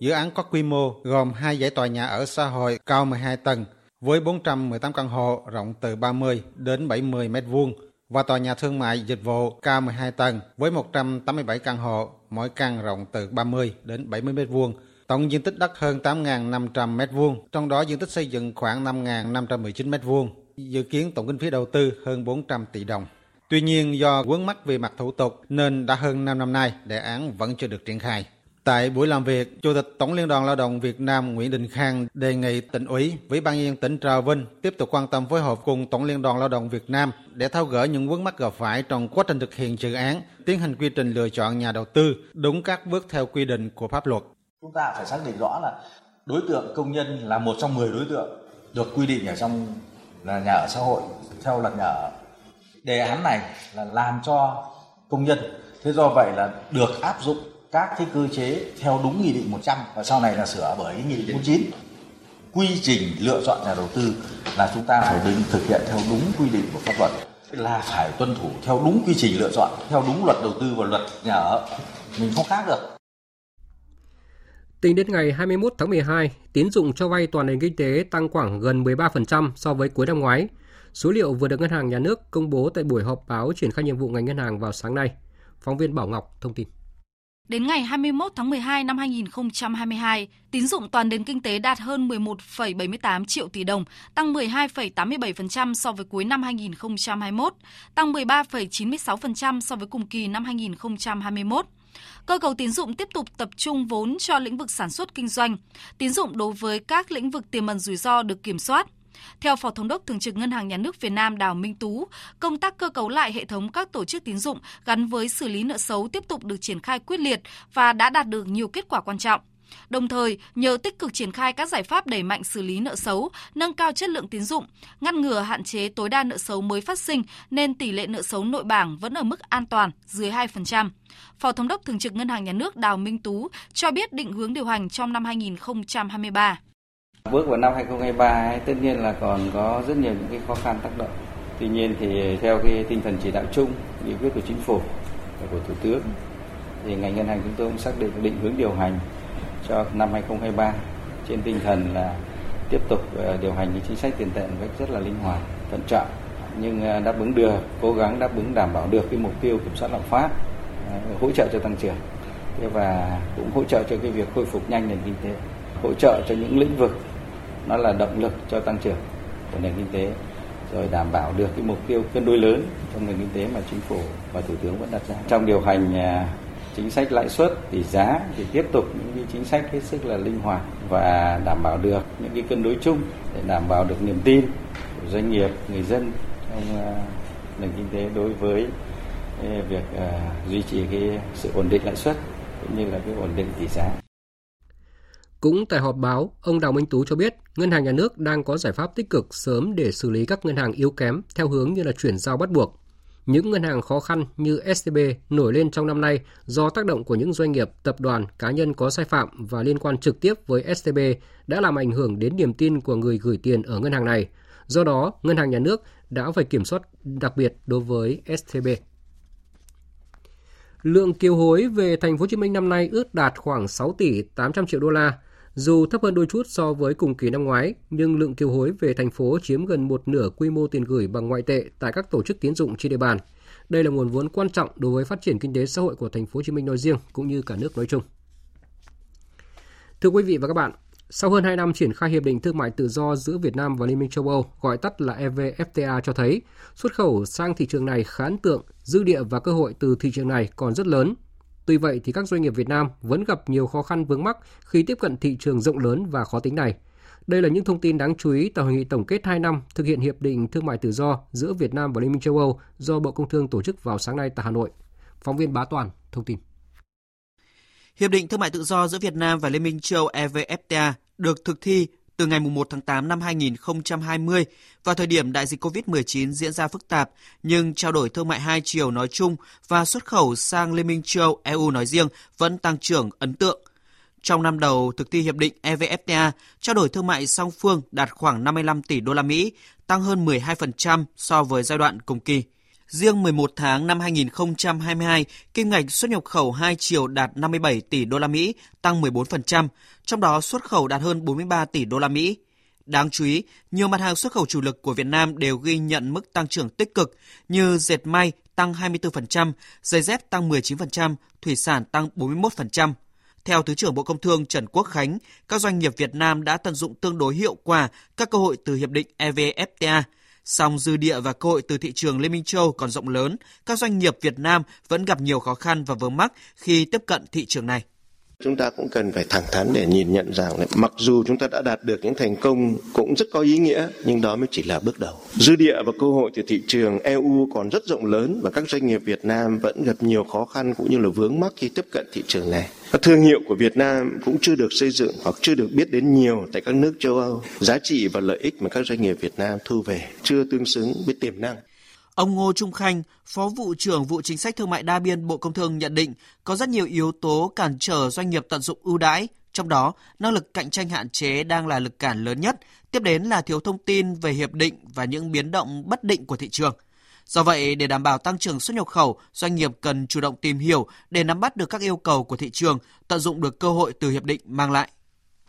Dự án có quy mô gồm hai dãy tòa nhà ở xã hội cao 12 tầng với 418 căn hộ rộng từ 30 đến 70 mét vuông và tòa nhà thương mại dịch vụ cao 12 tầng với 187 căn hộ, mỗi căn rộng từ 30 đến 70 m2, Tổng diện tích đất hơn 8.500 m2, trong đó diện tích xây dựng khoảng 5.519 m2, Dự kiến tổng kinh phí đầu tư hơn 400 tỷ đồng. Tuy nhiên do vướng mắc về mặt thủ tục nên đã hơn 5 năm nay đề án vẫn chưa được triển khai. Tại buổi làm việc, Chủ tịch Tổng Liên đoàn Lao động Việt Nam Nguyễn Đình Khang đề nghị tỉnh ủy, Ủy ban nhân tỉnh Trà Vinh tiếp tục quan tâm phối hợp cùng Tổng Liên đoàn Lao động Việt Nam để tháo gỡ những vướng mắc gặp phải trong quá trình thực hiện dự án, tiến hành quy trình lựa chọn nhà đầu tư đúng các bước theo quy định của pháp luật. Chúng ta phải xác định rõ là đối tượng công nhân là một trong 10 đối tượng được quy định ở trong là nhà ở xã hội theo luật nhà ở. Đề án này là làm cho công nhân thế do vậy là được áp dụng các cái cơ chế theo đúng nghị định 100 và sau này là sửa bởi nghị định 49 quy trình lựa chọn nhà đầu tư là chúng ta phải định thực hiện theo đúng quy định của pháp luật là phải tuân thủ theo đúng quy trình lựa chọn theo đúng luật đầu tư và luật nhà ở mình không khác được Tính đến ngày 21 tháng 12, tín dụng cho vay toàn nền kinh tế tăng khoảng gần 13% so với cuối năm ngoái. Số liệu vừa được Ngân hàng Nhà nước công bố tại buổi họp báo triển khai nhiệm vụ ngành ngân hàng vào sáng nay. Phóng viên Bảo Ngọc thông tin. Đến ngày 21 tháng 12 năm 2022, tín dụng toàn nền kinh tế đạt hơn 11,78 triệu tỷ đồng, tăng 12,87% so với cuối năm 2021, tăng 13,96% so với cùng kỳ năm 2021. Cơ cấu tín dụng tiếp tục tập trung vốn cho lĩnh vực sản xuất kinh doanh. Tín dụng đối với các lĩnh vực tiềm ẩn rủi ro được kiểm soát. Theo Phó Thống đốc Thường trực Ngân hàng Nhà nước Việt Nam Đào Minh Tú, công tác cơ cấu lại hệ thống các tổ chức tín dụng gắn với xử lý nợ xấu tiếp tục được triển khai quyết liệt và đã đạt được nhiều kết quả quan trọng. Đồng thời, nhờ tích cực triển khai các giải pháp đẩy mạnh xử lý nợ xấu, nâng cao chất lượng tín dụng, ngăn ngừa hạn chế tối đa nợ xấu mới phát sinh nên tỷ lệ nợ xấu nội bảng vẫn ở mức an toàn dưới 2%. Phó Thống đốc Thường trực Ngân hàng Nhà nước Đào Minh Tú cho biết định hướng điều hành trong năm 2023. Bước vào năm 2023 tất nhiên là còn có rất nhiều những cái khó khăn tác động. Tuy nhiên thì theo cái tinh thần chỉ đạo chung, nghị quyết của chính phủ của Thủ tướng thì ngành ngân hàng chúng tôi cũng xác định định hướng điều hành cho năm 2023 trên tinh thần là tiếp tục ờ, điều hành những chính sách tiền tệ một cách rất là linh hoạt, thận trọng nhưng ờ, đáp ứng được, cố gắng đáp ứng đảm bảo được cái mục tiêu kiểm soát lạm phát, ờ, hỗ trợ cho tăng trưởng và cũng hỗ trợ cho cái việc khôi phục nhanh nền kinh tế, hỗ trợ cho những lĩnh vực nó là động lực cho tăng trưởng của nền kinh tế rồi đảm bảo được cái mục tiêu cân đối lớn trong nền kinh tế mà chính phủ và thủ tướng vẫn đặt ra trong điều hành à, chính sách lãi suất tỷ giá thì tiếp tục những cái chính sách hết sức là linh hoạt và đảm bảo được những cái cân đối chung để đảm bảo được niềm tin của doanh nghiệp người dân trong à, nền kinh tế đối với à, việc duy trì cái sự ổn định lãi suất cũng như là cái ổn định tỷ giá. Cũng tại họp báo, ông Đào Minh Tú cho biết, Ngân hàng Nhà nước đang có giải pháp tích cực sớm để xử lý các ngân hàng yếu kém theo hướng như là chuyển giao bắt buộc, những ngân hàng khó khăn như SCB nổi lên trong năm nay do tác động của những doanh nghiệp, tập đoàn, cá nhân có sai phạm và liên quan trực tiếp với SCB đã làm ảnh hưởng đến niềm tin của người gửi tiền ở ngân hàng này. Do đó, ngân hàng nhà nước đã phải kiểm soát đặc biệt đối với SCB. Lượng kiều hối về thành phố Hồ Chí Minh năm nay ước đạt khoảng 6 tỷ 800 triệu đô la, dù thấp hơn đôi chút so với cùng kỳ năm ngoái, nhưng lượng kiều hối về thành phố chiếm gần một nửa quy mô tiền gửi bằng ngoại tệ tại các tổ chức tiến dụng trên địa bàn. Đây là nguồn vốn quan trọng đối với phát triển kinh tế xã hội của thành phố Hồ Chí Minh nói riêng cũng như cả nước nói chung. Thưa quý vị và các bạn, sau hơn 2 năm triển khai hiệp định thương mại tự do giữa Việt Nam và Liên minh châu Âu, gọi tắt là EVFTA cho thấy, xuất khẩu sang thị trường này khá ấn tượng, dư địa và cơ hội từ thị trường này còn rất lớn, Tuy vậy thì các doanh nghiệp Việt Nam vẫn gặp nhiều khó khăn vướng mắc khi tiếp cận thị trường rộng lớn và khó tính này. Đây là những thông tin đáng chú ý tại hội nghị tổng kết 2 năm thực hiện hiệp định thương mại tự do giữa Việt Nam và Liên minh châu Âu do Bộ Công Thương tổ chức vào sáng nay tại Hà Nội. Phóng viên Bá Toàn thông tin. Hiệp định thương mại tự do giữa Việt Nam và Liên minh châu EVFTA được thực thi từ ngày 1 tháng 8 năm 2020 vào thời điểm đại dịch COVID-19 diễn ra phức tạp, nhưng trao đổi thương mại hai chiều nói chung và xuất khẩu sang Liên minh châu EU nói riêng vẫn tăng trưởng ấn tượng. Trong năm đầu thực thi hiệp định EVFTA, trao đổi thương mại song phương đạt khoảng 55 tỷ đô la Mỹ, tăng hơn 12% so với giai đoạn cùng kỳ. Riêng 11 tháng năm 2022, kim ngạch xuất nhập khẩu hai chiều đạt 57 tỷ đô la Mỹ, tăng 14%, trong đó xuất khẩu đạt hơn 43 tỷ đô la Mỹ. Đáng chú ý, nhiều mặt hàng xuất khẩu chủ lực của Việt Nam đều ghi nhận mức tăng trưởng tích cực như dệt may tăng 24%, giày dép tăng 19%, thủy sản tăng 41%. Theo Thứ trưởng Bộ Công Thương Trần Quốc Khánh, các doanh nghiệp Việt Nam đã tận dụng tương đối hiệu quả các cơ hội từ hiệp định EVFTA – Song dư địa và cơ hội từ thị trường Liên minh châu còn rộng lớn, các doanh nghiệp Việt Nam vẫn gặp nhiều khó khăn và vướng mắc khi tiếp cận thị trường này. Chúng ta cũng cần phải thẳng thắn để nhìn nhận rằng mặc dù chúng ta đã đạt được những thành công cũng rất có ý nghĩa nhưng đó mới chỉ là bước đầu. Dư địa và cơ hội từ thị trường EU còn rất rộng lớn và các doanh nghiệp Việt Nam vẫn gặp nhiều khó khăn cũng như là vướng mắc khi tiếp cận thị trường này. Các thương hiệu của Việt Nam cũng chưa được xây dựng hoặc chưa được biết đến nhiều tại các nước châu Âu. Giá trị và lợi ích mà các doanh nghiệp Việt Nam thu về chưa tương xứng với tiềm năng. Ông Ngô Trung Khanh, Phó vụ trưởng vụ chính sách thương mại đa biên Bộ Công Thương nhận định có rất nhiều yếu tố cản trở doanh nghiệp tận dụng ưu đãi, trong đó năng lực cạnh tranh hạn chế đang là lực cản lớn nhất, tiếp đến là thiếu thông tin về hiệp định và những biến động bất định của thị trường. Do vậy, để đảm bảo tăng trưởng xuất nhập khẩu, doanh nghiệp cần chủ động tìm hiểu để nắm bắt được các yêu cầu của thị trường, tận dụng được cơ hội từ hiệp định mang lại.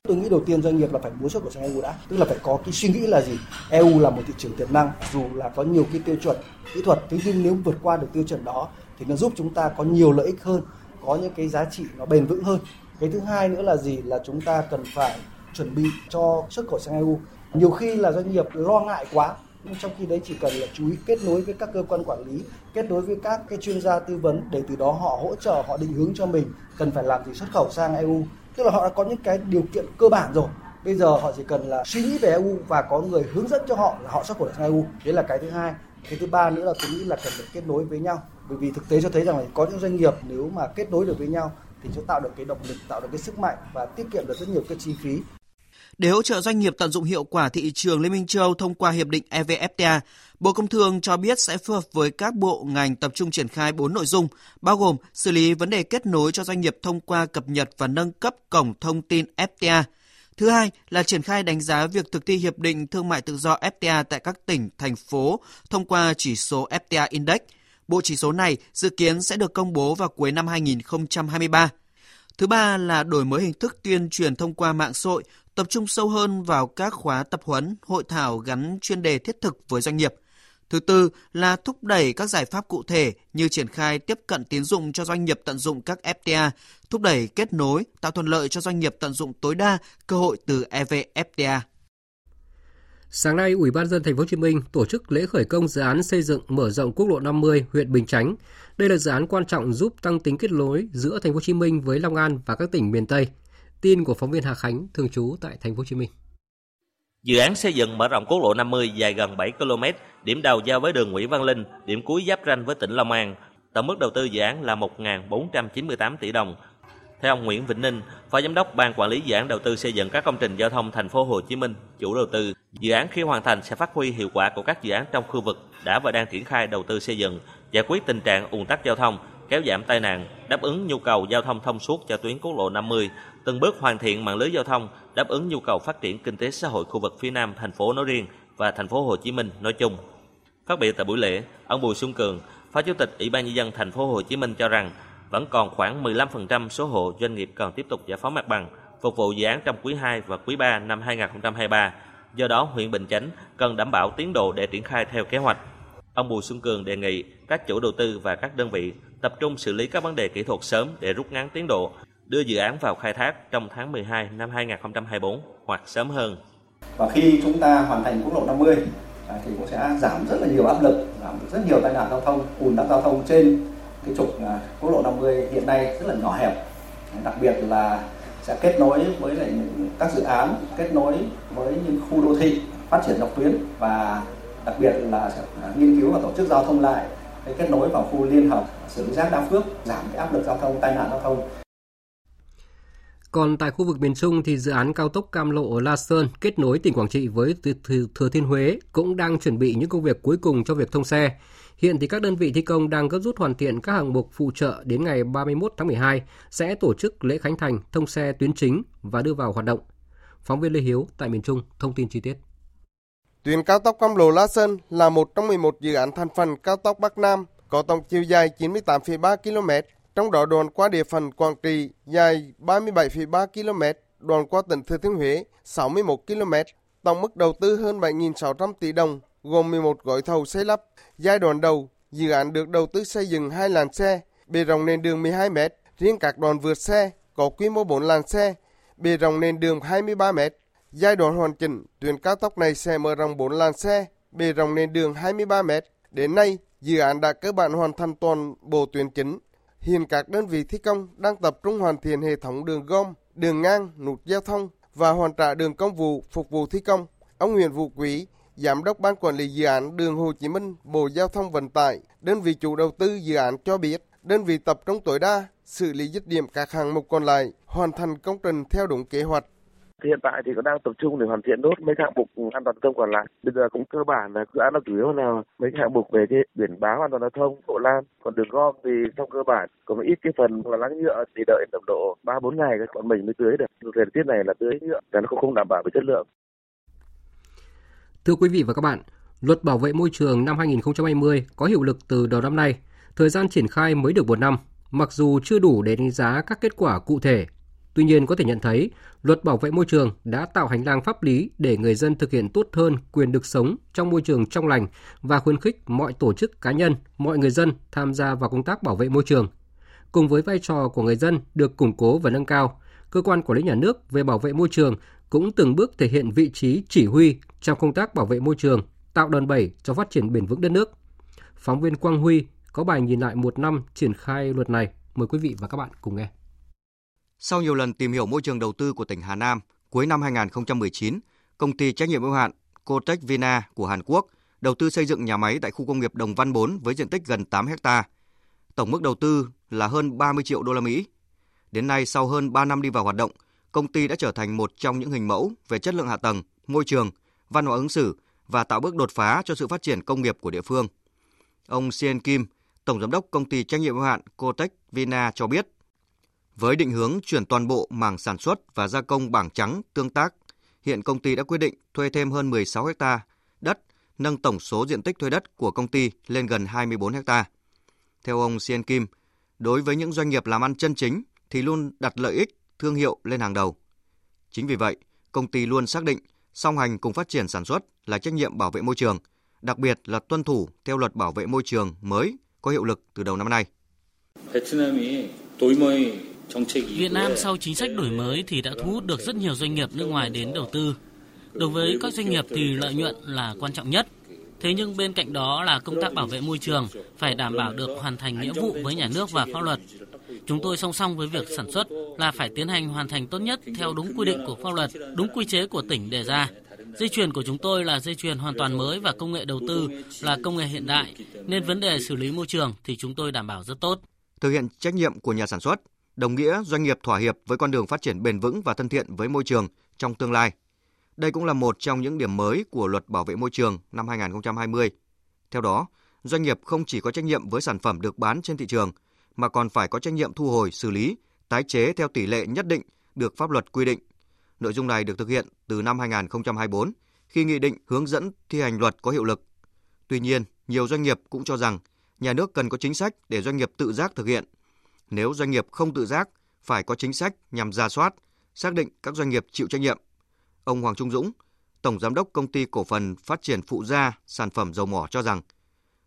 Tôi nghĩ đầu tiên doanh nghiệp là phải muốn xuất khẩu sang EU đã, tức là phải có cái suy nghĩ là gì? EU là một thị trường tiềm năng, dù là có nhiều cái tiêu chuẩn kỹ thuật, thế nhưng nếu vượt qua được tiêu chuẩn đó thì nó giúp chúng ta có nhiều lợi ích hơn, có những cái giá trị nó bền vững hơn. Cái thứ hai nữa là gì? Là chúng ta cần phải chuẩn bị cho xuất khẩu sang EU. Nhiều khi là doanh nghiệp lo ngại quá, nhưng trong khi đấy chỉ cần là chú ý kết nối với các cơ quan quản lý, kết nối với các cái chuyên gia tư vấn để từ đó họ hỗ trợ, họ định hướng cho mình cần phải làm gì xuất khẩu sang EU tức là họ đã có những cái điều kiện cơ bản rồi. Bây giờ họ chỉ cần là suy nghĩ về EU và có người hướng dẫn cho họ là họ xuất khẩu sang EU đấy là cái thứ hai. Cái thứ ba nữa là tôi nghĩ là cần phải kết nối với nhau. Bởi vì thực tế cho thấy rằng là có những doanh nghiệp nếu mà kết nối được với nhau thì sẽ tạo được cái động lực tạo được cái sức mạnh và tiết kiệm được rất nhiều cái chi phí để hỗ trợ doanh nghiệp tận dụng hiệu quả thị trường Liên minh châu thông qua hiệp định EVFTA, Bộ Công Thương cho biết sẽ phối hợp với các bộ ngành tập trung triển khai 4 nội dung, bao gồm xử lý vấn đề kết nối cho doanh nghiệp thông qua cập nhật và nâng cấp cổng thông tin FTA. Thứ hai là triển khai đánh giá việc thực thi hiệp định thương mại tự do FTA tại các tỉnh, thành phố thông qua chỉ số FTA Index. Bộ chỉ số này dự kiến sẽ được công bố vào cuối năm 2023. Thứ ba là đổi mới hình thức tuyên truyền thông qua mạng xã hội, tập trung sâu hơn vào các khóa tập huấn, hội thảo gắn chuyên đề thiết thực với doanh nghiệp. Thứ tư là thúc đẩy các giải pháp cụ thể như triển khai tiếp cận tín dụng cho doanh nghiệp tận dụng các FTA, thúc đẩy kết nối, tạo thuận lợi cho doanh nghiệp tận dụng tối đa cơ hội từ EVFTA. Sáng nay, Ủy ban dân thành phố Hồ Chí Minh tổ chức lễ khởi công dự án xây dựng mở rộng quốc lộ 50 huyện Bình Chánh. Đây là dự án quan trọng giúp tăng tính kết nối giữa thành phố Hồ Chí Minh với Long An và các tỉnh miền Tây. Tin của phóng viên Hà Khánh thường trú tại thành phố Hồ Chí Minh. Dự án xây dựng mở rộng quốc lộ 50 dài gần 7 km, điểm đầu giao với đường Nguyễn Văn Linh, điểm cuối giáp ranh với tỉnh Long An. Tổng mức đầu tư dự án là 1.498 tỷ đồng. Theo ông Nguyễn Vĩnh Ninh, Phó Giám đốc Ban Quản lý Dự án Đầu tư xây dựng các công trình giao thông thành phố Hồ Chí Minh, chủ đầu tư, dự án khi hoàn thành sẽ phát huy hiệu quả của các dự án trong khu vực đã và đang triển khai đầu tư xây dựng, giải quyết tình trạng ùn tắc giao thông, kéo giảm tai nạn, đáp ứng nhu cầu giao thông thông suốt cho tuyến quốc lộ 50, từng bước hoàn thiện mạng lưới giao thông, đáp ứng nhu cầu phát triển kinh tế xã hội khu vực phía Nam thành phố nói riêng và thành phố Hồ Chí Minh nói chung. Phát biểu tại buổi lễ, ông Bùi Xuân Cường, Phó Chủ tịch Ủy ban nhân dân thành phố Hồ Chí Minh cho rằng vẫn còn khoảng 15% số hộ doanh nghiệp cần tiếp tục giải phóng mặt bằng phục vụ dự án trong quý 2 và quý 3 năm 2023. Do đó, huyện Bình Chánh cần đảm bảo tiến độ để triển khai theo kế hoạch. Ông Bùi Xuân Cường đề nghị các chủ đầu tư và các đơn vị tập trung xử lý các vấn đề kỹ thuật sớm để rút ngắn tiến độ, đưa dự án vào khai thác trong tháng 12 năm 2024 hoặc sớm hơn. Và khi chúng ta hoàn thành quốc lộ 50 à, thì cũng sẽ giảm rất là nhiều áp lực, giảm rất nhiều tai nạn giao thông, ùn tắc giao thông trên cái trục à, quốc lộ 50 hiện nay rất là nhỏ hẹp. Đặc biệt là sẽ kết nối với lại những các dự án, kết nối với những khu đô thị phát triển dọc tuyến và đặc biệt là nghiên cứu và tổ chức giao thông lại, cái kết nối vào khu liên hợp xử lý rác đa phước, giảm cái áp lực giao thông, tai nạn giao thông còn tại khu vực miền Trung thì dự án cao tốc Cam Lộ La Sơn kết nối tỉnh Quảng Trị với Thừa Thiên Huế cũng đang chuẩn bị những công việc cuối cùng cho việc thông xe. Hiện thì các đơn vị thi công đang gấp rút hoàn thiện các hạng mục phụ trợ đến ngày 31 tháng 12 sẽ tổ chức lễ khánh thành thông xe tuyến chính và đưa vào hoạt động. Phóng viên Lê Hiếu tại miền Trung thông tin chi tiết. Tuyến cao tốc Cam Lộ La Sơn là một trong 11 dự án thành phần cao tốc Bắc Nam có tổng chiều dài 98,3 km, trong đó đoạn qua địa phận Quảng Trị dài 37,3 km, đoạn qua tỉnh Thừa Thiên Huế 61 km, tổng mức đầu tư hơn 7.600 tỷ đồng, gồm 11 gói thầu xây lắp. Giai đoạn đầu, dự án được đầu tư xây dựng hai làn xe, bề rộng nền đường 12 m, riêng các đoạn vượt xe có quy mô 4 làn xe, bề rộng nền đường 23 m. Giai đoạn hoàn chỉnh, tuyến cao tốc này sẽ mở rộng 4 làn xe, bề rộng nền đường 23 m. Đến nay, dự án đã cơ bản hoàn thành toàn bộ tuyến chính. Hiện các đơn vị thi công đang tập trung hoàn thiện hệ thống đường gom, đường ngang, nút giao thông và hoàn trả đường công vụ phục vụ thi công. Ông Nguyễn Vũ Quý, Giám đốc Ban Quản lý Dự án Đường Hồ Chí Minh, Bộ Giao thông Vận tải, đơn vị chủ đầu tư dự án cho biết, đơn vị tập trung tối đa xử lý dứt điểm các hạng mục còn lại, hoàn thành công trình theo đúng kế hoạch. Hiện tại thì cũng đang tập trung để hoàn thiện nốt mấy hạng mục an toàn giao thông còn lại. Bây giờ cũng cơ bản là dự án là chủ yếu là mấy hạng mục về cái biển báo an toàn giao thông, hộ lan. Còn đường gom thì trong cơ bản còn ít cái phần là láng nhựa thì đợi tầm độ ba bốn ngày bọn mình mới tưới được. Thời tiết này là tưới nhựa, là nó cũng không đảm bảo về chất lượng. Thưa quý vị và các bạn, Luật Bảo vệ môi trường năm 2020 có hiệu lực từ đầu năm nay. Thời gian triển khai mới được một năm, mặc dù chưa đủ để đánh giá các kết quả cụ thể. Tuy nhiên có thể nhận thấy, Luật Bảo vệ môi trường đã tạo hành lang pháp lý để người dân thực hiện tốt hơn quyền được sống trong môi trường trong lành và khuyến khích mọi tổ chức cá nhân, mọi người dân tham gia vào công tác bảo vệ môi trường. Cùng với vai trò của người dân được củng cố và nâng cao, cơ quan quản lý nhà nước về bảo vệ môi trường cũng từng bước thể hiện vị trí chỉ huy trong công tác bảo vệ môi trường, tạo đòn bẩy cho phát triển bền vững đất nước. Phóng viên Quang Huy có bài nhìn lại một năm triển khai luật này. Mời quý vị và các bạn cùng nghe. Sau nhiều lần tìm hiểu môi trường đầu tư của tỉnh Hà Nam, cuối năm 2019, công ty trách nhiệm hữu hạn Cotech Vina của Hàn Quốc đầu tư xây dựng nhà máy tại khu công nghiệp Đồng Văn 4 với diện tích gần 8 ha. Tổng mức đầu tư là hơn 30 triệu đô la Mỹ. Đến nay sau hơn 3 năm đi vào hoạt động, công ty đã trở thành một trong những hình mẫu về chất lượng hạ tầng, môi trường, văn hóa ứng xử và tạo bước đột phá cho sự phát triển công nghiệp của địa phương. Ông Sien Kim, Tổng Giám đốc Công ty Trách nhiệm hữu hạn Cotech Vina cho biết, với định hướng chuyển toàn bộ mảng sản xuất và gia công bảng trắng tương tác, hiện công ty đã quyết định thuê thêm hơn 16 ha đất, nâng tổng số diện tích thuê đất của công ty lên gần 24 ha. Theo ông Sien Kim, đối với những doanh nghiệp làm ăn chân chính thì luôn đặt lợi ích, thương hiệu lên hàng đầu. Chính vì vậy, công ty luôn xác định song hành cùng phát triển sản xuất là trách nhiệm bảo vệ môi trường, đặc biệt là tuân thủ theo luật bảo vệ môi trường mới có hiệu lực từ đầu năm nay. Việt Nam sau chính sách đổi mới thì đã thu hút được rất nhiều doanh nghiệp nước ngoài đến đầu tư. Đối với các doanh nghiệp thì lợi nhuận là quan trọng nhất. Thế nhưng bên cạnh đó là công tác bảo vệ môi trường phải đảm bảo được hoàn thành nghĩa vụ với nhà nước và pháp luật. Chúng tôi song song với việc sản xuất là phải tiến hành hoàn thành tốt nhất theo đúng quy định của pháp luật, đúng quy chế của tỉnh đề ra. Dây chuyền của chúng tôi là dây chuyền hoàn toàn mới và công nghệ đầu tư là công nghệ hiện đại, nên vấn đề xử lý môi trường thì chúng tôi đảm bảo rất tốt. Thực hiện trách nhiệm của nhà sản xuất, đồng nghĩa doanh nghiệp thỏa hiệp với con đường phát triển bền vững và thân thiện với môi trường trong tương lai. Đây cũng là một trong những điểm mới của luật bảo vệ môi trường năm 2020. Theo đó, doanh nghiệp không chỉ có trách nhiệm với sản phẩm được bán trên thị trường mà còn phải có trách nhiệm thu hồi, xử lý, tái chế theo tỷ lệ nhất định được pháp luật quy định. Nội dung này được thực hiện từ năm 2024 khi nghị định hướng dẫn thi hành luật có hiệu lực. Tuy nhiên, nhiều doanh nghiệp cũng cho rằng nhà nước cần có chính sách để doanh nghiệp tự giác thực hiện. Nếu doanh nghiệp không tự giác, phải có chính sách nhằm ra soát, xác định các doanh nghiệp chịu trách nhiệm. Ông Hoàng Trung Dũng, Tổng Giám đốc Công ty Cổ phần Phát triển Phụ gia Sản phẩm Dầu mỏ cho rằng,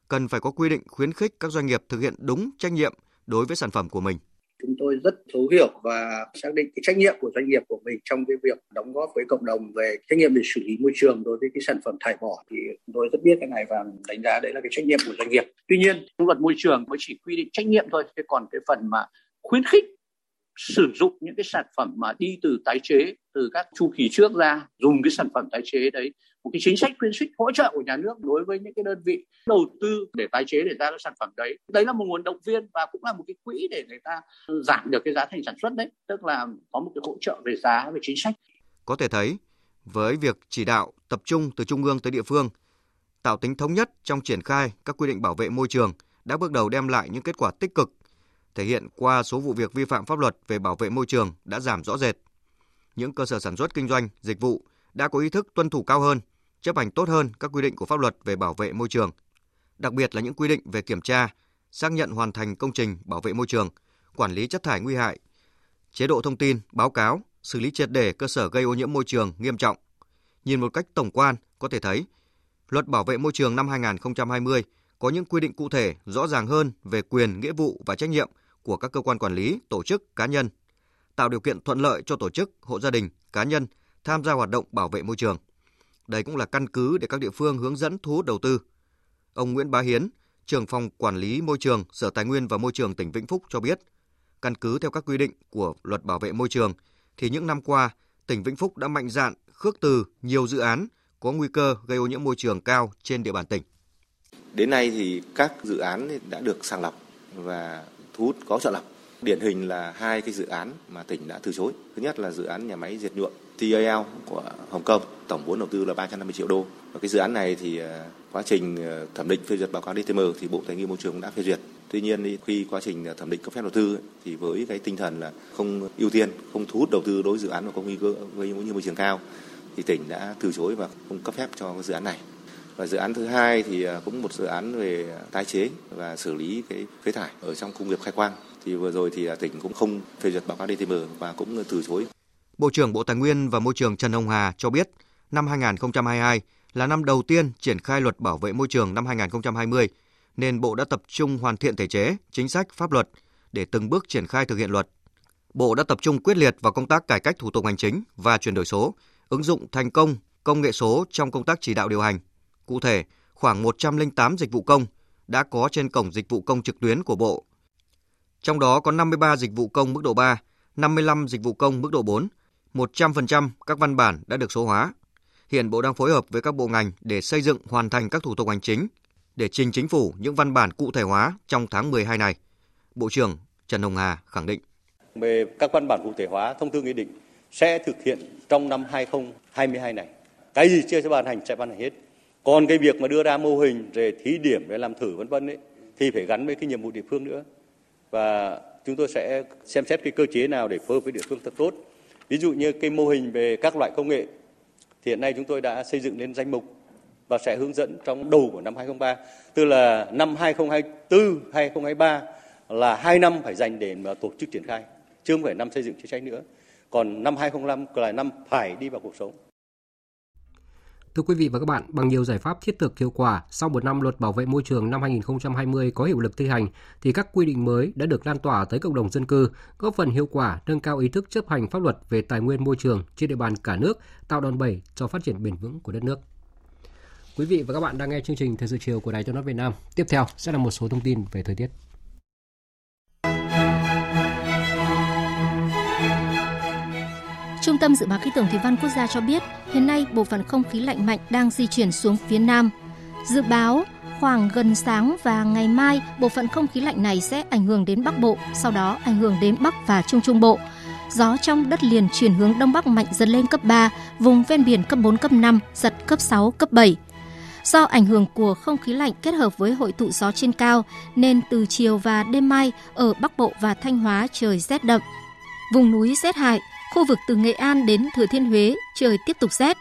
cần phải có quy định khuyến khích các doanh nghiệp thực hiện đúng trách nhiệm đối với sản phẩm của mình chúng tôi rất thấu hiểu và xác định cái trách nhiệm của doanh nghiệp của mình trong cái việc đóng góp với cộng đồng về trách nhiệm về xử lý môi trường đối với cái sản phẩm thải bỏ thì chúng tôi rất biết cái này và đánh giá đấy là cái trách nhiệm của doanh nghiệp. Tuy nhiên, luật môi trường mới chỉ quy định trách nhiệm thôi, chứ còn cái phần mà khuyến khích sử dụng những cái sản phẩm mà đi từ tái chế, từ các chu kỳ trước ra, dùng cái sản phẩm tái chế đấy, một cái chính sách khuyến khích hỗ trợ của nhà nước đối với những cái đơn vị đầu tư để tái chế để ra cái sản phẩm đấy. Đấy là một nguồn động viên và cũng là một cái quỹ để người ta giảm được cái giá thành sản xuất đấy, tức là có một cái hỗ trợ về giá, về chính sách. Có thể thấy, với việc chỉ đạo tập trung từ trung ương tới địa phương, tạo tính thống nhất trong triển khai các quy định bảo vệ môi trường đã bước đầu đem lại những kết quả tích cực thể hiện qua số vụ việc vi phạm pháp luật về bảo vệ môi trường đã giảm rõ rệt. Những cơ sở sản xuất kinh doanh, dịch vụ đã có ý thức tuân thủ cao hơn, chấp hành tốt hơn các quy định của pháp luật về bảo vệ môi trường, đặc biệt là những quy định về kiểm tra, xác nhận hoàn thành công trình bảo vệ môi trường, quản lý chất thải nguy hại, chế độ thông tin, báo cáo, xử lý triệt để cơ sở gây ô nhiễm môi trường nghiêm trọng. Nhìn một cách tổng quan có thể thấy, Luật Bảo vệ môi trường năm 2020 có những quy định cụ thể rõ ràng hơn về quyền, nghĩa vụ và trách nhiệm của các cơ quan quản lý, tổ chức, cá nhân, tạo điều kiện thuận lợi cho tổ chức, hộ gia đình, cá nhân tham gia hoạt động bảo vệ môi trường. Đây cũng là căn cứ để các địa phương hướng dẫn thu hút đầu tư. Ông Nguyễn Bá Hiến, trưởng phòng quản lý môi trường, Sở Tài nguyên và Môi trường tỉnh Vĩnh Phúc cho biết, căn cứ theo các quy định của Luật Bảo vệ môi trường thì những năm qua, tỉnh Vĩnh Phúc đã mạnh dạn khước từ nhiều dự án có nguy cơ gây ô nhiễm môi trường cao trên địa bàn tỉnh. Đến nay thì các dự án đã được sàng lọc và thu hút có chọn lọc. Điển hình là hai cái dự án mà tỉnh đã từ chối. Thứ nhất là dự án nhà máy diệt nhuộm TAL của Hồng Kông, tổng vốn đầu tư là 350 triệu đô. Và cái dự án này thì ờ, quá trình ờ, thẩm định phê duyệt báo cáo DTM thì Bộ Tài nguyên Môi trường đã phê duyệt. Tuy nhiên khi quá trình ờ, thẩm định cấp phép đầu tư thì với cái tinh thần là không ưu tiên, không thu hút đầu tư đối với dự án mà có nguy cơ gây ô nhiễm môi trường cao thì tỉnh đã từ chối và không cấp phép cho cái dự án này. Và dự án thứ hai thì à, cũng một dự án về tái chế và xử lý cái phế thải ở trong công nghiệp khai quang. Thì vừa rồi thì à, tỉnh cũng không phê duyệt báo cáo DTM và cũng từ chối. Bộ trưởng Bộ Tài nguyên và Môi trường Trần Hồng Hà cho biết, năm 2022 là năm đầu tiên triển khai luật bảo vệ môi trường năm 2020, nên Bộ đã tập trung hoàn thiện thể chế, chính sách, pháp luật để từng bước triển khai thực hiện luật. Bộ đã tập trung quyết liệt vào công tác cải cách thủ tục hành chính và chuyển đổi số, ứng dụng thành công công nghệ số trong công tác chỉ đạo điều hành, Cụ thể, khoảng 108 dịch vụ công đã có trên cổng dịch vụ công trực tuyến của Bộ. Trong đó có 53 dịch vụ công mức độ 3, 55 dịch vụ công mức độ 4, 100% các văn bản đã được số hóa. Hiện Bộ đang phối hợp với các bộ ngành để xây dựng hoàn thành các thủ tục hành chính để trình chính phủ những văn bản cụ thể hóa trong tháng 12 này. Bộ trưởng Trần Hồng Hà khẳng định. Về các văn bản cụ thể hóa thông tư nghị định sẽ thực hiện trong năm 2022 này. Cái gì chưa sẽ ban hành sẽ ban hành hết còn cái việc mà đưa ra mô hình về thí điểm để làm thử vân vân ấy thì phải gắn với cái nhiệm vụ địa phương nữa và chúng tôi sẽ xem xét cái cơ chế nào để phối hợp với địa phương thật tốt ví dụ như cái mô hình về các loại công nghệ thì hiện nay chúng tôi đã xây dựng lên danh mục và sẽ hướng dẫn trong đầu của năm 2003. Tức là năm 2024, 2023 là hai năm phải dành để mà tổ chức triển khai, chứ không phải năm xây dựng chính sách nữa. Còn năm 2005 là năm phải đi vào cuộc sống. Thưa quý vị và các bạn, bằng nhiều giải pháp thiết thực hiệu quả, sau một năm luật bảo vệ môi trường năm 2020 có hiệu lực thi hành, thì các quy định mới đã được lan tỏa tới cộng đồng dân cư, góp phần hiệu quả nâng cao ý thức chấp hành pháp luật về tài nguyên môi trường trên địa bàn cả nước, tạo đòn bẩy cho phát triển bền vững của đất nước. Quý vị và các bạn đang nghe chương trình Thời sự chiều của Đài Tiếng nói Việt Nam. Tiếp theo sẽ là một số thông tin về thời tiết. Trung tâm Dự báo Khí tượng Thủy văn Quốc gia cho biết, hiện nay bộ phận không khí lạnh mạnh đang di chuyển xuống phía Nam. Dự báo khoảng gần sáng và ngày mai, bộ phận không khí lạnh này sẽ ảnh hưởng đến Bắc Bộ, sau đó ảnh hưởng đến Bắc và Trung Trung Bộ. Gió trong đất liền chuyển hướng Đông Bắc mạnh dần lên cấp 3, vùng ven biển cấp 4, cấp 5, giật cấp 6, cấp 7. Do ảnh hưởng của không khí lạnh kết hợp với hội tụ gió trên cao, nên từ chiều và đêm mai ở Bắc Bộ và Thanh Hóa trời rét đậm. Vùng núi rét hại, Khu vực từ Nghệ An đến Thừa Thiên Huế trời tiếp tục rét.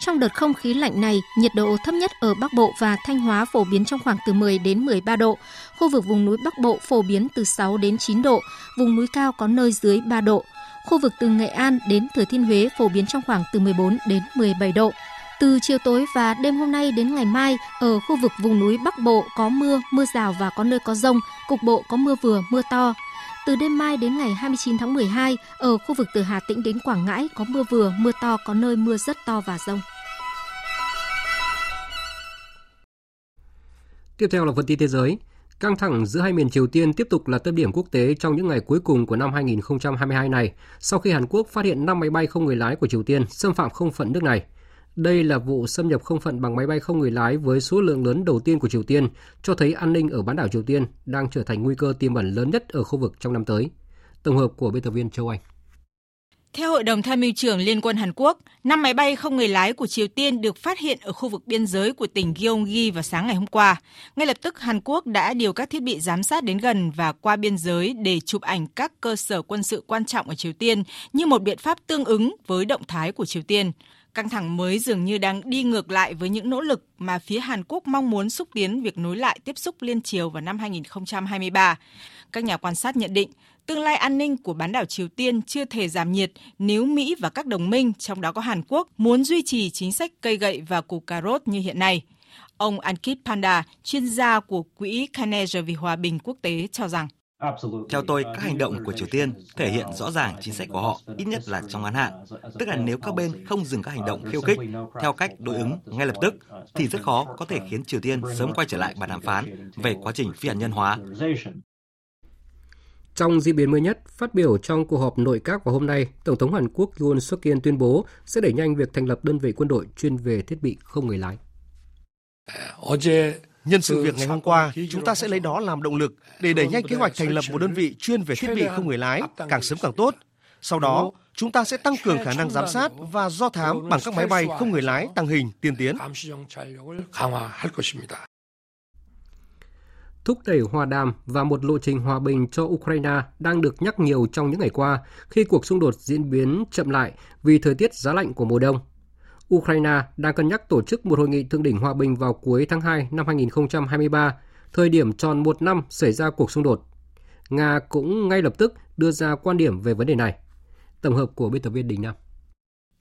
Trong đợt không khí lạnh này, nhiệt độ thấp nhất ở Bắc Bộ và Thanh Hóa phổ biến trong khoảng từ 10 đến 13 độ. Khu vực vùng núi Bắc Bộ phổ biến từ 6 đến 9 độ, vùng núi cao có nơi dưới 3 độ. Khu vực từ Nghệ An đến Thừa Thiên Huế phổ biến trong khoảng từ 14 đến 17 độ. Từ chiều tối và đêm hôm nay đến ngày mai, ở khu vực vùng núi Bắc Bộ có mưa, mưa rào và có nơi có rông, cục bộ có mưa vừa, mưa to. Từ đêm mai đến ngày 29 tháng 12, ở khu vực từ Hà Tĩnh đến Quảng Ngãi có mưa vừa, mưa to, có nơi mưa rất to và rông. Tiếp theo là phần tin thế giới. Căng thẳng giữa hai miền Triều Tiên tiếp tục là tâm điểm quốc tế trong những ngày cuối cùng của năm 2022 này, sau khi Hàn Quốc phát hiện 5 máy bay không người lái của Triều Tiên xâm phạm không phận nước này. Đây là vụ xâm nhập không phận bằng máy bay không người lái với số lượng lớn đầu tiên của Triều Tiên, cho thấy an ninh ở bán đảo Triều Tiên đang trở thành nguy cơ tiềm ẩn lớn nhất ở khu vực trong năm tới. Tổng hợp của biên tập viên Châu Anh. Theo Hội đồng Tham mưu trưởng Liên quân Hàn Quốc, năm máy bay không người lái của Triều Tiên được phát hiện ở khu vực biên giới của tỉnh Gyeonggi vào sáng ngày hôm qua. Ngay lập tức, Hàn Quốc đã điều các thiết bị giám sát đến gần và qua biên giới để chụp ảnh các cơ sở quân sự quan trọng ở Triều Tiên như một biện pháp tương ứng với động thái của Triều Tiên. Căng thẳng mới dường như đang đi ngược lại với những nỗ lực mà phía Hàn Quốc mong muốn xúc tiến việc nối lại tiếp xúc liên triều vào năm 2023. Các nhà quan sát nhận định, tương lai an ninh của bán đảo Triều Tiên chưa thể giảm nhiệt nếu Mỹ và các đồng minh, trong đó có Hàn Quốc, muốn duy trì chính sách cây gậy và củ cà rốt như hiện nay. Ông Ankit Panda, chuyên gia của Quỹ Carnegie vì Hòa bình Quốc tế cho rằng theo tôi, các hành động của Triều Tiên thể hiện rõ ràng chính sách của họ, ít nhất là trong ngắn hạn. Tức là nếu các bên không dừng các hành động khiêu khích theo cách đối ứng ngay lập tức, thì rất khó có thể khiến Triều Tiên sớm quay trở lại bàn đàm phán về quá trình phi hạt nhân hóa. Trong diễn biến mới nhất, phát biểu trong cuộc họp nội các vào hôm nay, Tổng thống Hàn Quốc Yoon suk yeol tuyên bố sẽ đẩy nhanh việc thành lập đơn vị quân đội chuyên về thiết bị không người lái. Nhân sự việc ngày hôm qua, chúng ta sẽ lấy đó làm động lực để đẩy nhanh kế hoạch thành lập một đơn vị chuyên về thiết bị không người lái, càng sớm càng tốt. Sau đó, chúng ta sẽ tăng cường khả năng giám sát và do thám bằng các máy bay không người lái tăng hình tiên tiến. Thúc đẩy hòa đàm và một lộ trình hòa bình cho Ukraine đang được nhắc nhiều trong những ngày qua khi cuộc xung đột diễn biến chậm lại vì thời tiết giá lạnh của mùa đông. Ukraine đang cân nhắc tổ chức một hội nghị thượng đỉnh hòa bình vào cuối tháng 2 năm 2023, thời điểm tròn một năm xảy ra cuộc xung đột. Nga cũng ngay lập tức đưa ra quan điểm về vấn đề này. Tổng hợp của biên tập viên Đình Nam.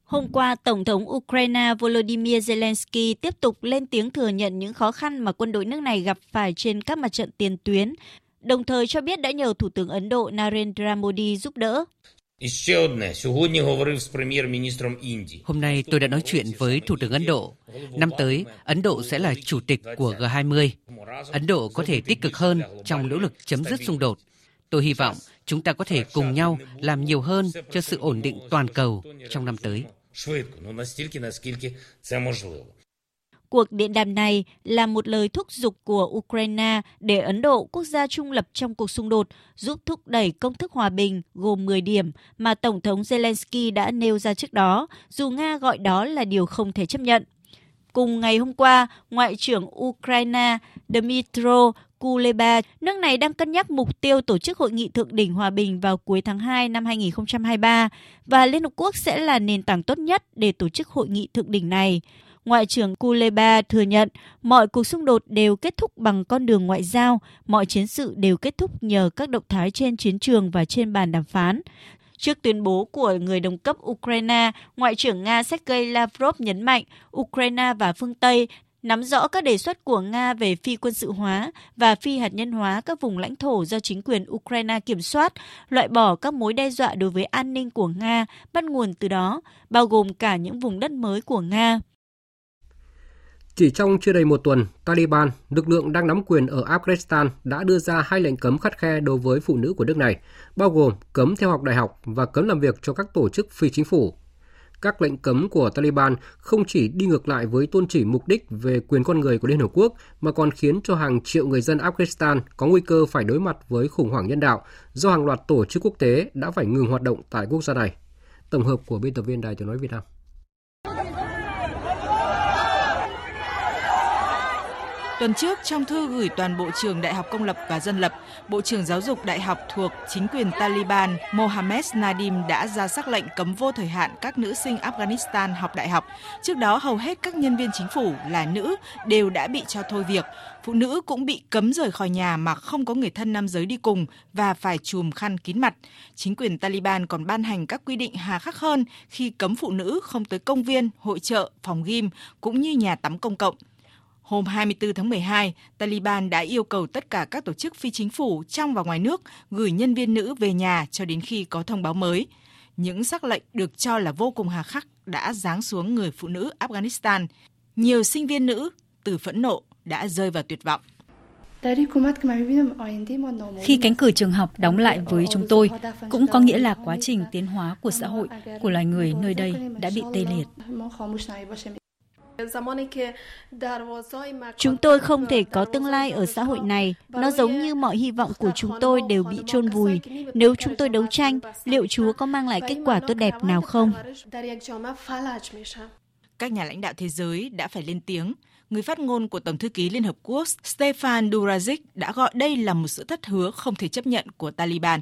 Hôm qua, Tổng thống Ukraine Volodymyr Zelensky tiếp tục lên tiếng thừa nhận những khó khăn mà quân đội nước này gặp phải trên các mặt trận tiền tuyến, đồng thời cho biết đã nhờ Thủ tướng Ấn Độ Narendra Modi giúp đỡ. Hôm nay tôi đã nói chuyện với Thủ tướng Ấn Độ. Năm tới, Ấn Độ sẽ là chủ tịch của G20. Ấn Độ có thể tích cực hơn trong nỗ lực chấm dứt xung đột. Tôi hy vọng chúng ta có thể cùng nhau làm nhiều hơn cho sự ổn định toàn cầu trong năm tới. Cuộc điện đàm này là một lời thúc giục của Ukraine để Ấn Độ, quốc gia trung lập trong cuộc xung đột, giúp thúc đẩy công thức hòa bình gồm 10 điểm mà Tổng thống Zelensky đã nêu ra trước đó, dù Nga gọi đó là điều không thể chấp nhận. Cùng ngày hôm qua, Ngoại trưởng Ukraine Dmytro Kuleba, nước này đang cân nhắc mục tiêu tổ chức hội nghị thượng đỉnh hòa bình vào cuối tháng 2 năm 2023 và Liên Hợp Quốc sẽ là nền tảng tốt nhất để tổ chức hội nghị thượng đỉnh này. Ngoại trưởng Kuleba thừa nhận mọi cuộc xung đột đều kết thúc bằng con đường ngoại giao, mọi chiến sự đều kết thúc nhờ các động thái trên chiến trường và trên bàn đàm phán. Trước tuyên bố của người đồng cấp Ukraine, Ngoại trưởng Nga Sergei Lavrov nhấn mạnh Ukraine và phương Tây nắm rõ các đề xuất của Nga về phi quân sự hóa và phi hạt nhân hóa các vùng lãnh thổ do chính quyền Ukraine kiểm soát, loại bỏ các mối đe dọa đối với an ninh của Nga bắt nguồn từ đó, bao gồm cả những vùng đất mới của Nga. Chỉ trong chưa đầy một tuần, Taliban, lực lượng đang nắm quyền ở Afghanistan, đã đưa ra hai lệnh cấm khắt khe đối với phụ nữ của nước này, bao gồm cấm theo học đại học và cấm làm việc cho các tổ chức phi chính phủ. Các lệnh cấm của Taliban không chỉ đi ngược lại với tôn chỉ mục đích về quyền con người của Liên Hợp Quốc, mà còn khiến cho hàng triệu người dân Afghanistan có nguy cơ phải đối mặt với khủng hoảng nhân đạo do hàng loạt tổ chức quốc tế đã phải ngừng hoạt động tại quốc gia này. Tổng hợp của biên tập viên Đài tiếng nói Việt Nam. Tuần trước, trong thư gửi toàn bộ trường đại học công lập và dân lập, Bộ trưởng Giáo dục đại học thuộc chính quyền Taliban Mohammed Nadim đã ra sắc lệnh cấm vô thời hạn các nữ sinh Afghanistan học đại học. Trước đó, hầu hết các nhân viên chính phủ là nữ đều đã bị cho thôi việc. Phụ nữ cũng bị cấm rời khỏi nhà mà không có người thân nam giới đi cùng và phải chùm khăn kín mặt. Chính quyền Taliban còn ban hành các quy định hà khắc hơn khi cấm phụ nữ không tới công viên, hội trợ, phòng gym cũng như nhà tắm công cộng. Hôm 24 tháng 12, Taliban đã yêu cầu tất cả các tổ chức phi chính phủ trong và ngoài nước gửi nhân viên nữ về nhà cho đến khi có thông báo mới. Những sắc lệnh được cho là vô cùng hà khắc đã giáng xuống người phụ nữ Afghanistan. Nhiều sinh viên nữ từ phẫn nộ đã rơi vào tuyệt vọng. Khi cánh cửa trường học đóng lại với chúng tôi, cũng có nghĩa là quá trình tiến hóa của xã hội, của loài người nơi đây đã bị tê liệt. Chúng tôi không thể có tương lai ở xã hội này. Nó giống như mọi hy vọng của chúng tôi đều bị chôn vùi. Nếu chúng tôi đấu tranh, liệu Chúa có mang lại kết quả tốt đẹp nào không? Các nhà lãnh đạo thế giới đã phải lên tiếng. Người phát ngôn của Tổng thư ký Liên Hợp Quốc Stefan Durazic đã gọi đây là một sự thất hứa không thể chấp nhận của Taliban.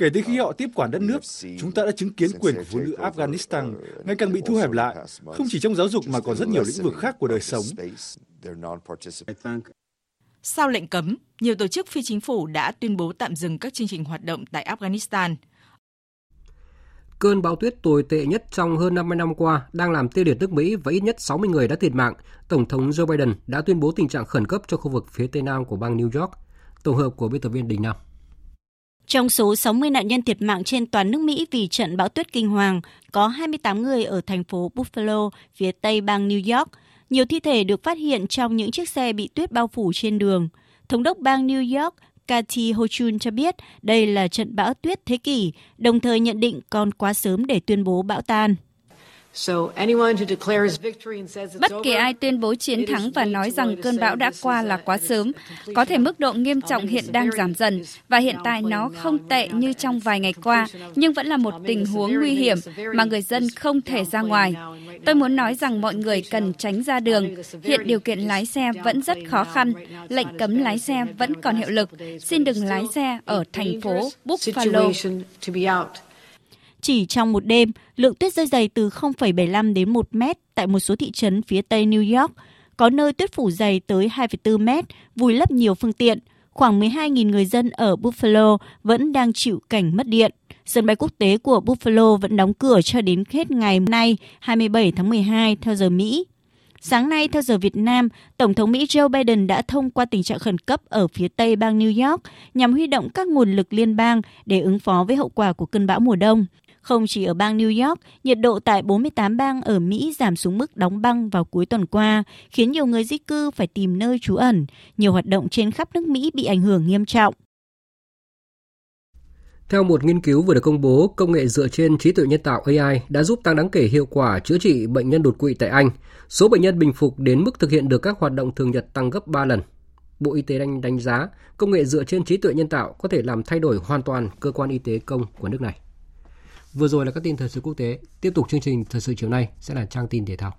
Kể từ khi họ tiếp quản đất nước, chúng ta đã chứng kiến quyền của phụ nữ Afghanistan ngày càng bị thu hẹp lại, không chỉ trong giáo dục mà còn rất nhiều lĩnh vực khác của đời sống. Sau lệnh cấm, nhiều tổ chức phi chính phủ đã tuyên bố tạm dừng các chương trình hoạt động tại Afghanistan. Cơn bão tuyết tồi tệ nhất trong hơn 50 năm qua đang làm tê liệt nước Mỹ và ít nhất 60 người đã thiệt mạng. Tổng thống Joe Biden đã tuyên bố tình trạng khẩn cấp cho khu vực phía tây nam của bang New York. Tổng hợp của biên tập viên Đình Nam. Trong số 60 nạn nhân thiệt mạng trên toàn nước Mỹ vì trận bão tuyết kinh hoàng, có 28 người ở thành phố Buffalo, phía tây bang New York. Nhiều thi thể được phát hiện trong những chiếc xe bị tuyết bao phủ trên đường. Thống đốc bang New York Kathy Hochul cho biết đây là trận bão tuyết thế kỷ, đồng thời nhận định còn quá sớm để tuyên bố bão tan. Bất kỳ ai tuyên bố chiến thắng và nói rằng cơn bão đã qua là quá sớm. Có thể mức độ nghiêm trọng hiện đang giảm dần và hiện tại nó không tệ như trong vài ngày qua, nhưng vẫn là một tình huống nguy hiểm mà người dân không thể ra ngoài. Tôi muốn nói rằng mọi người cần tránh ra đường. Hiện điều kiện lái xe vẫn rất khó khăn. Lệnh cấm lái xe vẫn còn hiệu lực. Xin đừng lái xe ở thành phố Buffalo. Chỉ trong một đêm, lượng tuyết rơi dày từ 0,75 đến 1 mét tại một số thị trấn phía tây New York. Có nơi tuyết phủ dày tới 2,4 mét, vùi lấp nhiều phương tiện. Khoảng 12.000 người dân ở Buffalo vẫn đang chịu cảnh mất điện. Sân bay quốc tế của Buffalo vẫn đóng cửa cho đến hết ngày hôm nay 27 tháng 12 theo giờ Mỹ. Sáng nay, theo giờ Việt Nam, Tổng thống Mỹ Joe Biden đã thông qua tình trạng khẩn cấp ở phía tây bang New York nhằm huy động các nguồn lực liên bang để ứng phó với hậu quả của cơn bão mùa đông. Không chỉ ở bang New York, nhiệt độ tại 48 bang ở Mỹ giảm xuống mức đóng băng vào cuối tuần qua, khiến nhiều người di cư phải tìm nơi trú ẩn. Nhiều hoạt động trên khắp nước Mỹ bị ảnh hưởng nghiêm trọng. Theo một nghiên cứu vừa được công bố, công nghệ dựa trên trí tuệ nhân tạo AI đã giúp tăng đáng kể hiệu quả chữa trị bệnh nhân đột quỵ tại Anh. Số bệnh nhân bình phục đến mức thực hiện được các hoạt động thường nhật tăng gấp 3 lần. Bộ Y tế đánh đánh giá công nghệ dựa trên trí tuệ nhân tạo có thể làm thay đổi hoàn toàn cơ quan y tế công của nước này. Vừa rồi là các tin thời sự quốc tế. Tiếp tục chương trình thời sự chiều nay sẽ là trang tin thể thao.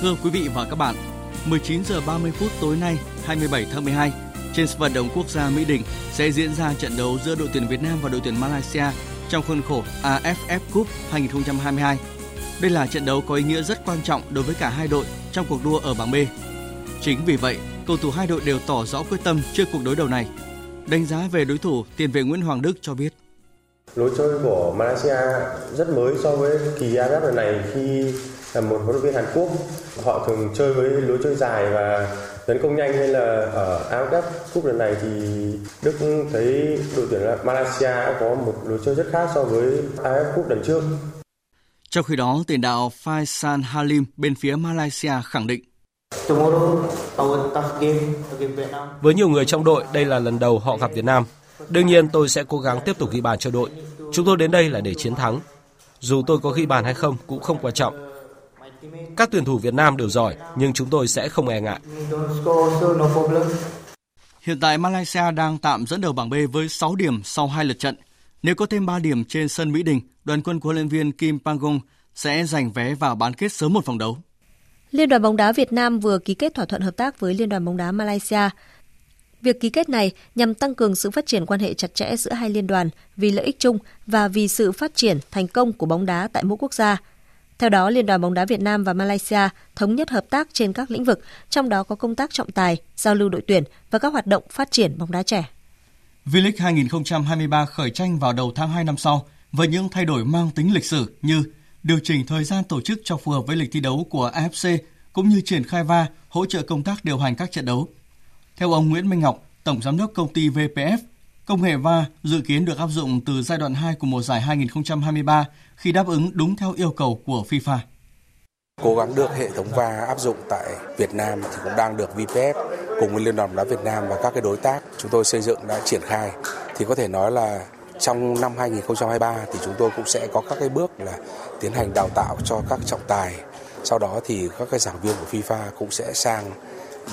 Thưa quý vị và các bạn, 19 giờ 30 phút tối nay, 27 tháng 12, trên sân vận động quốc gia Mỹ Đình sẽ diễn ra trận đấu giữa đội tuyển Việt Nam và đội tuyển Malaysia trong khuôn khổ AFF Cup 2022. Đây là trận đấu có ý nghĩa rất quan trọng đối với cả hai đội trong cuộc đua ở bảng B. Chính vì vậy, cầu thủ hai đội đều tỏ rõ quyết tâm trước cuộc đối đầu này. Đánh giá về đối thủ, tiền vệ Nguyễn Hoàng Đức cho biết. Lối chơi của Malaysia rất mới so với kỳ AFF lần này khi là một huấn luyện viên Hàn Quốc. Họ thường chơi với lối chơi dài và tấn công nhanh nên là ở AFF Cup lần này thì Đức thấy đội tuyển Malaysia có một lối chơi rất khác so với AFF Cup lần trước. Trong khi đó, tiền đạo Faisal Halim bên phía Malaysia khẳng định với nhiều người trong đội, đây là lần đầu họ gặp Việt Nam. Đương nhiên tôi sẽ cố gắng tiếp tục ghi bàn cho đội. Chúng tôi đến đây là để chiến thắng. Dù tôi có ghi bàn hay không cũng không quan trọng. Các tuyển thủ Việt Nam đều giỏi, nhưng chúng tôi sẽ không e ngại. Hiện tại Malaysia đang tạm dẫn đầu bảng B với 6 điểm sau hai lượt trận. Nếu có thêm 3 điểm trên sân Mỹ Đình, đoàn quân của huấn luyện viên Kim Pangong sẽ giành vé vào bán kết sớm một vòng đấu. Liên đoàn bóng đá Việt Nam vừa ký kết thỏa thuận hợp tác với Liên đoàn bóng đá Malaysia. Việc ký kết này nhằm tăng cường sự phát triển quan hệ chặt chẽ giữa hai liên đoàn vì lợi ích chung và vì sự phát triển thành công của bóng đá tại mỗi quốc gia. Theo đó, Liên đoàn bóng đá Việt Nam và Malaysia thống nhất hợp tác trên các lĩnh vực, trong đó có công tác trọng tài, giao lưu đội tuyển và các hoạt động phát triển bóng đá trẻ. V-League 2023 khởi tranh vào đầu tháng 2 năm sau với những thay đổi mang tính lịch sử như điều chỉnh thời gian tổ chức cho phù hợp với lịch thi đấu của AFC cũng như triển khai va hỗ trợ công tác điều hành các trận đấu. Theo ông Nguyễn Minh Ngọc, Tổng Giám đốc công ty VPF, công nghệ va dự kiến được áp dụng từ giai đoạn 2 của mùa giải 2023 khi đáp ứng đúng theo yêu cầu của FIFA. Cố gắng được hệ thống va áp dụng tại Việt Nam thì cũng đang được VPF cùng với Liên đoàn bóng đá Việt Nam và các cái đối tác chúng tôi xây dựng đã triển khai thì có thể nói là trong năm 2023 thì chúng tôi cũng sẽ có các cái bước là tiến hành đào tạo cho các trọng tài. Sau đó thì các cái giảng viên của FIFA cũng sẽ sang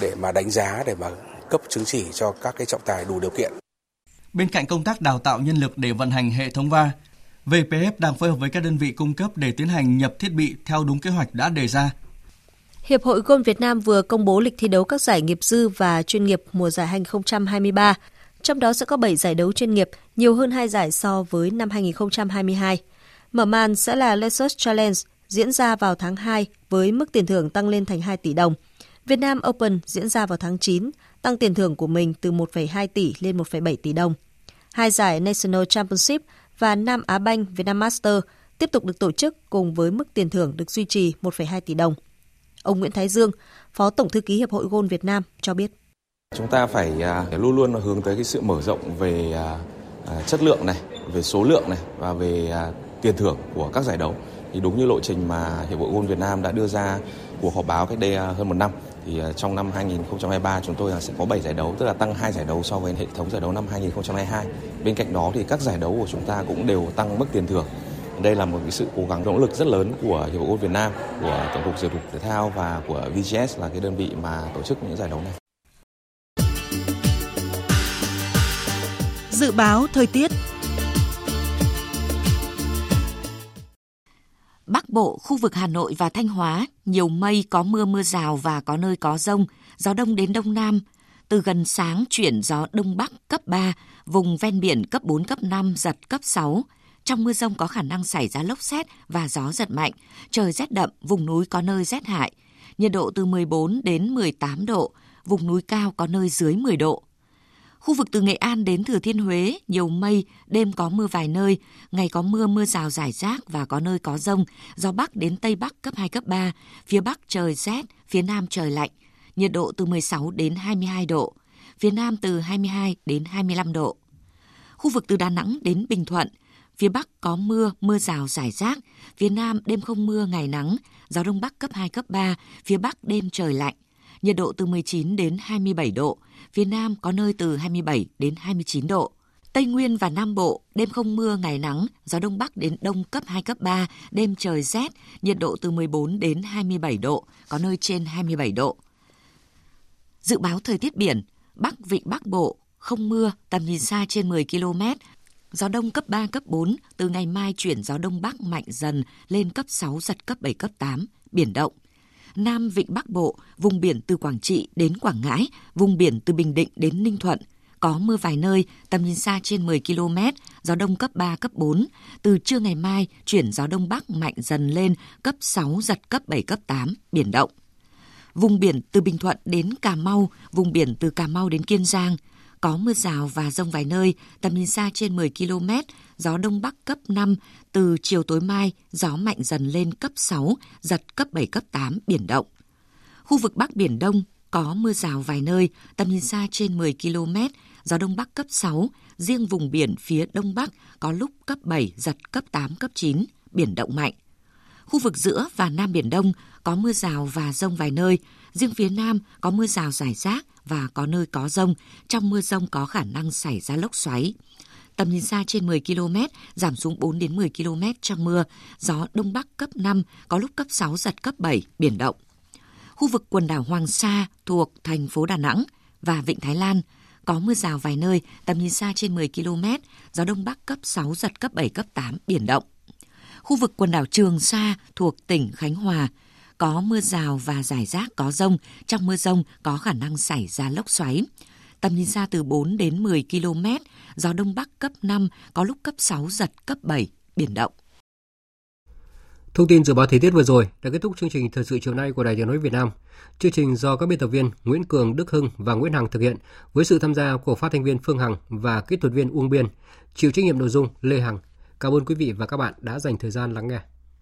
để mà đánh giá để mà cấp chứng chỉ cho các cái trọng tài đủ điều kiện. Bên cạnh công tác đào tạo nhân lực để vận hành hệ thống va, VPF đang phối hợp với các đơn vị cung cấp để tiến hành nhập thiết bị theo đúng kế hoạch đã đề ra. Hiệp hội Gôn Việt Nam vừa công bố lịch thi đấu các giải nghiệp dư và chuyên nghiệp mùa giải 2023. Trong đó sẽ có 7 giải đấu chuyên nghiệp, nhiều hơn 2 giải so với năm 2022. Mở màn sẽ là Lexus Challenge diễn ra vào tháng 2 với mức tiền thưởng tăng lên thành 2 tỷ đồng. Việt Nam Open diễn ra vào tháng 9, tăng tiền thưởng của mình từ 1,2 tỷ lên 1,7 tỷ đồng. Hai giải National Championship và Nam Á Banh Vietnam Master tiếp tục được tổ chức cùng với mức tiền thưởng được duy trì 1,2 tỷ đồng. Ông Nguyễn Thái Dương, Phó Tổng thư ký Hiệp hội Gôn Việt Nam cho biết. Chúng ta à, phải luôn luôn hướng tới cái sự mở rộng về à, à, chất lượng này, về số lượng này và về tiền thưởng của các giải đấu. Thì đúng như lộ trình mà Hiệp hội golf Việt Nam đã đưa ra cuộc họp báo cách đây hơn một năm thì trong năm 2023 chúng tôi sẽ có 7 giải đấu, tức là tăng 2 giải đấu so với hệ thống giải đấu năm 2022. Bên cạnh đó thì các giải đấu của chúng ta cũng đều tăng mức tiền thưởng. Đây là một cái sự cố gắng nỗ lực rất lớn của Hiệp hội golf Việt Nam, của Tổng cục Thể dục Thể thao và của VGS là cái đơn vị mà tổ chức những giải đấu này. Dự báo thời tiết Bắc Bộ, khu vực Hà Nội và Thanh Hóa, nhiều mây, có mưa mưa rào và có nơi có rông, gió đông đến đông nam. Từ gần sáng chuyển gió đông bắc cấp 3, vùng ven biển cấp 4, cấp 5, giật cấp 6. Trong mưa rông có khả năng xảy ra lốc xét và gió giật mạnh, trời rét đậm, vùng núi có nơi rét hại. Nhiệt độ từ 14 đến 18 độ, vùng núi cao có nơi dưới 10 độ. Khu vực từ Nghệ An đến Thừa Thiên Huế, nhiều mây, đêm có mưa vài nơi, ngày có mưa mưa rào rải rác và có nơi có rông, gió Bắc đến Tây Bắc cấp 2, cấp 3, phía Bắc trời rét, phía Nam trời lạnh, nhiệt độ từ 16 đến 22 độ, phía Nam từ 22 đến 25 độ. Khu vực từ Đà Nẵng đến Bình Thuận, phía Bắc có mưa, mưa rào rải rác, phía Nam đêm không mưa, ngày nắng, gió Đông Bắc cấp 2, cấp 3, phía Bắc đêm trời lạnh, nhiệt độ từ 19 đến 27 độ, phía Nam có nơi từ 27 đến 29 độ. Tây Nguyên và Nam Bộ, đêm không mưa, ngày nắng, gió Đông Bắc đến Đông cấp 2, cấp 3, đêm trời rét, nhiệt độ từ 14 đến 27 độ, có nơi trên 27 độ. Dự báo thời tiết biển, Bắc Vịnh Bắc Bộ, không mưa, tầm nhìn xa trên 10 km, gió đông cấp 3, cấp 4, từ ngày mai chuyển gió đông bắc mạnh dần lên cấp 6, giật cấp 7, cấp 8, biển động. Nam Vịnh Bắc Bộ, vùng biển từ Quảng Trị đến Quảng Ngãi, vùng biển từ Bình Định đến Ninh Thuận. Có mưa vài nơi, tầm nhìn xa trên 10 km, gió đông cấp 3, cấp 4. Từ trưa ngày mai, chuyển gió đông bắc mạnh dần lên cấp 6, giật cấp 7, cấp 8, biển động. Vùng biển từ Bình Thuận đến Cà Mau, vùng biển từ Cà Mau đến Kiên Giang, có mưa rào và rông vài nơi, tầm nhìn xa trên 10 km, gió đông bắc cấp 5, từ chiều tối mai gió mạnh dần lên cấp 6, giật cấp 7, cấp 8, biển động. Khu vực Bắc Biển Đông có mưa rào vài nơi, tầm nhìn xa trên 10 km, gió đông bắc cấp 6, riêng vùng biển phía đông bắc có lúc cấp 7, giật cấp 8, cấp 9, biển động mạnh. Khu vực giữa và Nam Biển Đông có mưa rào và rông vài nơi, riêng phía Nam có mưa rào rải rác và có nơi có rông, trong mưa rông có khả năng xảy ra lốc xoáy. Tầm nhìn xa trên 10 km, giảm xuống 4 đến 10 km trong mưa, gió đông bắc cấp 5, có lúc cấp 6 giật cấp 7, biển động. Khu vực quần đảo Hoàng Sa thuộc thành phố Đà Nẵng và Vịnh Thái Lan có mưa rào vài nơi, tầm nhìn xa trên 10 km, gió đông bắc cấp 6 giật cấp 7 cấp 8 biển động. Khu vực quần đảo Trường Sa thuộc tỉnh Khánh Hòa có mưa rào và rải rác có rông, trong mưa rông có khả năng xảy ra lốc xoáy. Tầm nhìn xa từ 4 đến 10 km, gió đông bắc cấp 5, có lúc cấp 6 giật cấp 7, biển động. Thông tin dự báo thời tiết vừa rồi đã kết thúc chương trình thời sự chiều nay của Đài Tiếng nói Việt Nam. Chương trình do các biên tập viên Nguyễn Cường, Đức Hưng và Nguyễn Hằng thực hiện với sự tham gia của phát thanh viên Phương Hằng và kỹ thuật viên Uông Biên, chịu trách nhiệm nội dung Lê Hằng. Cảm ơn quý vị và các bạn đã dành thời gian lắng nghe.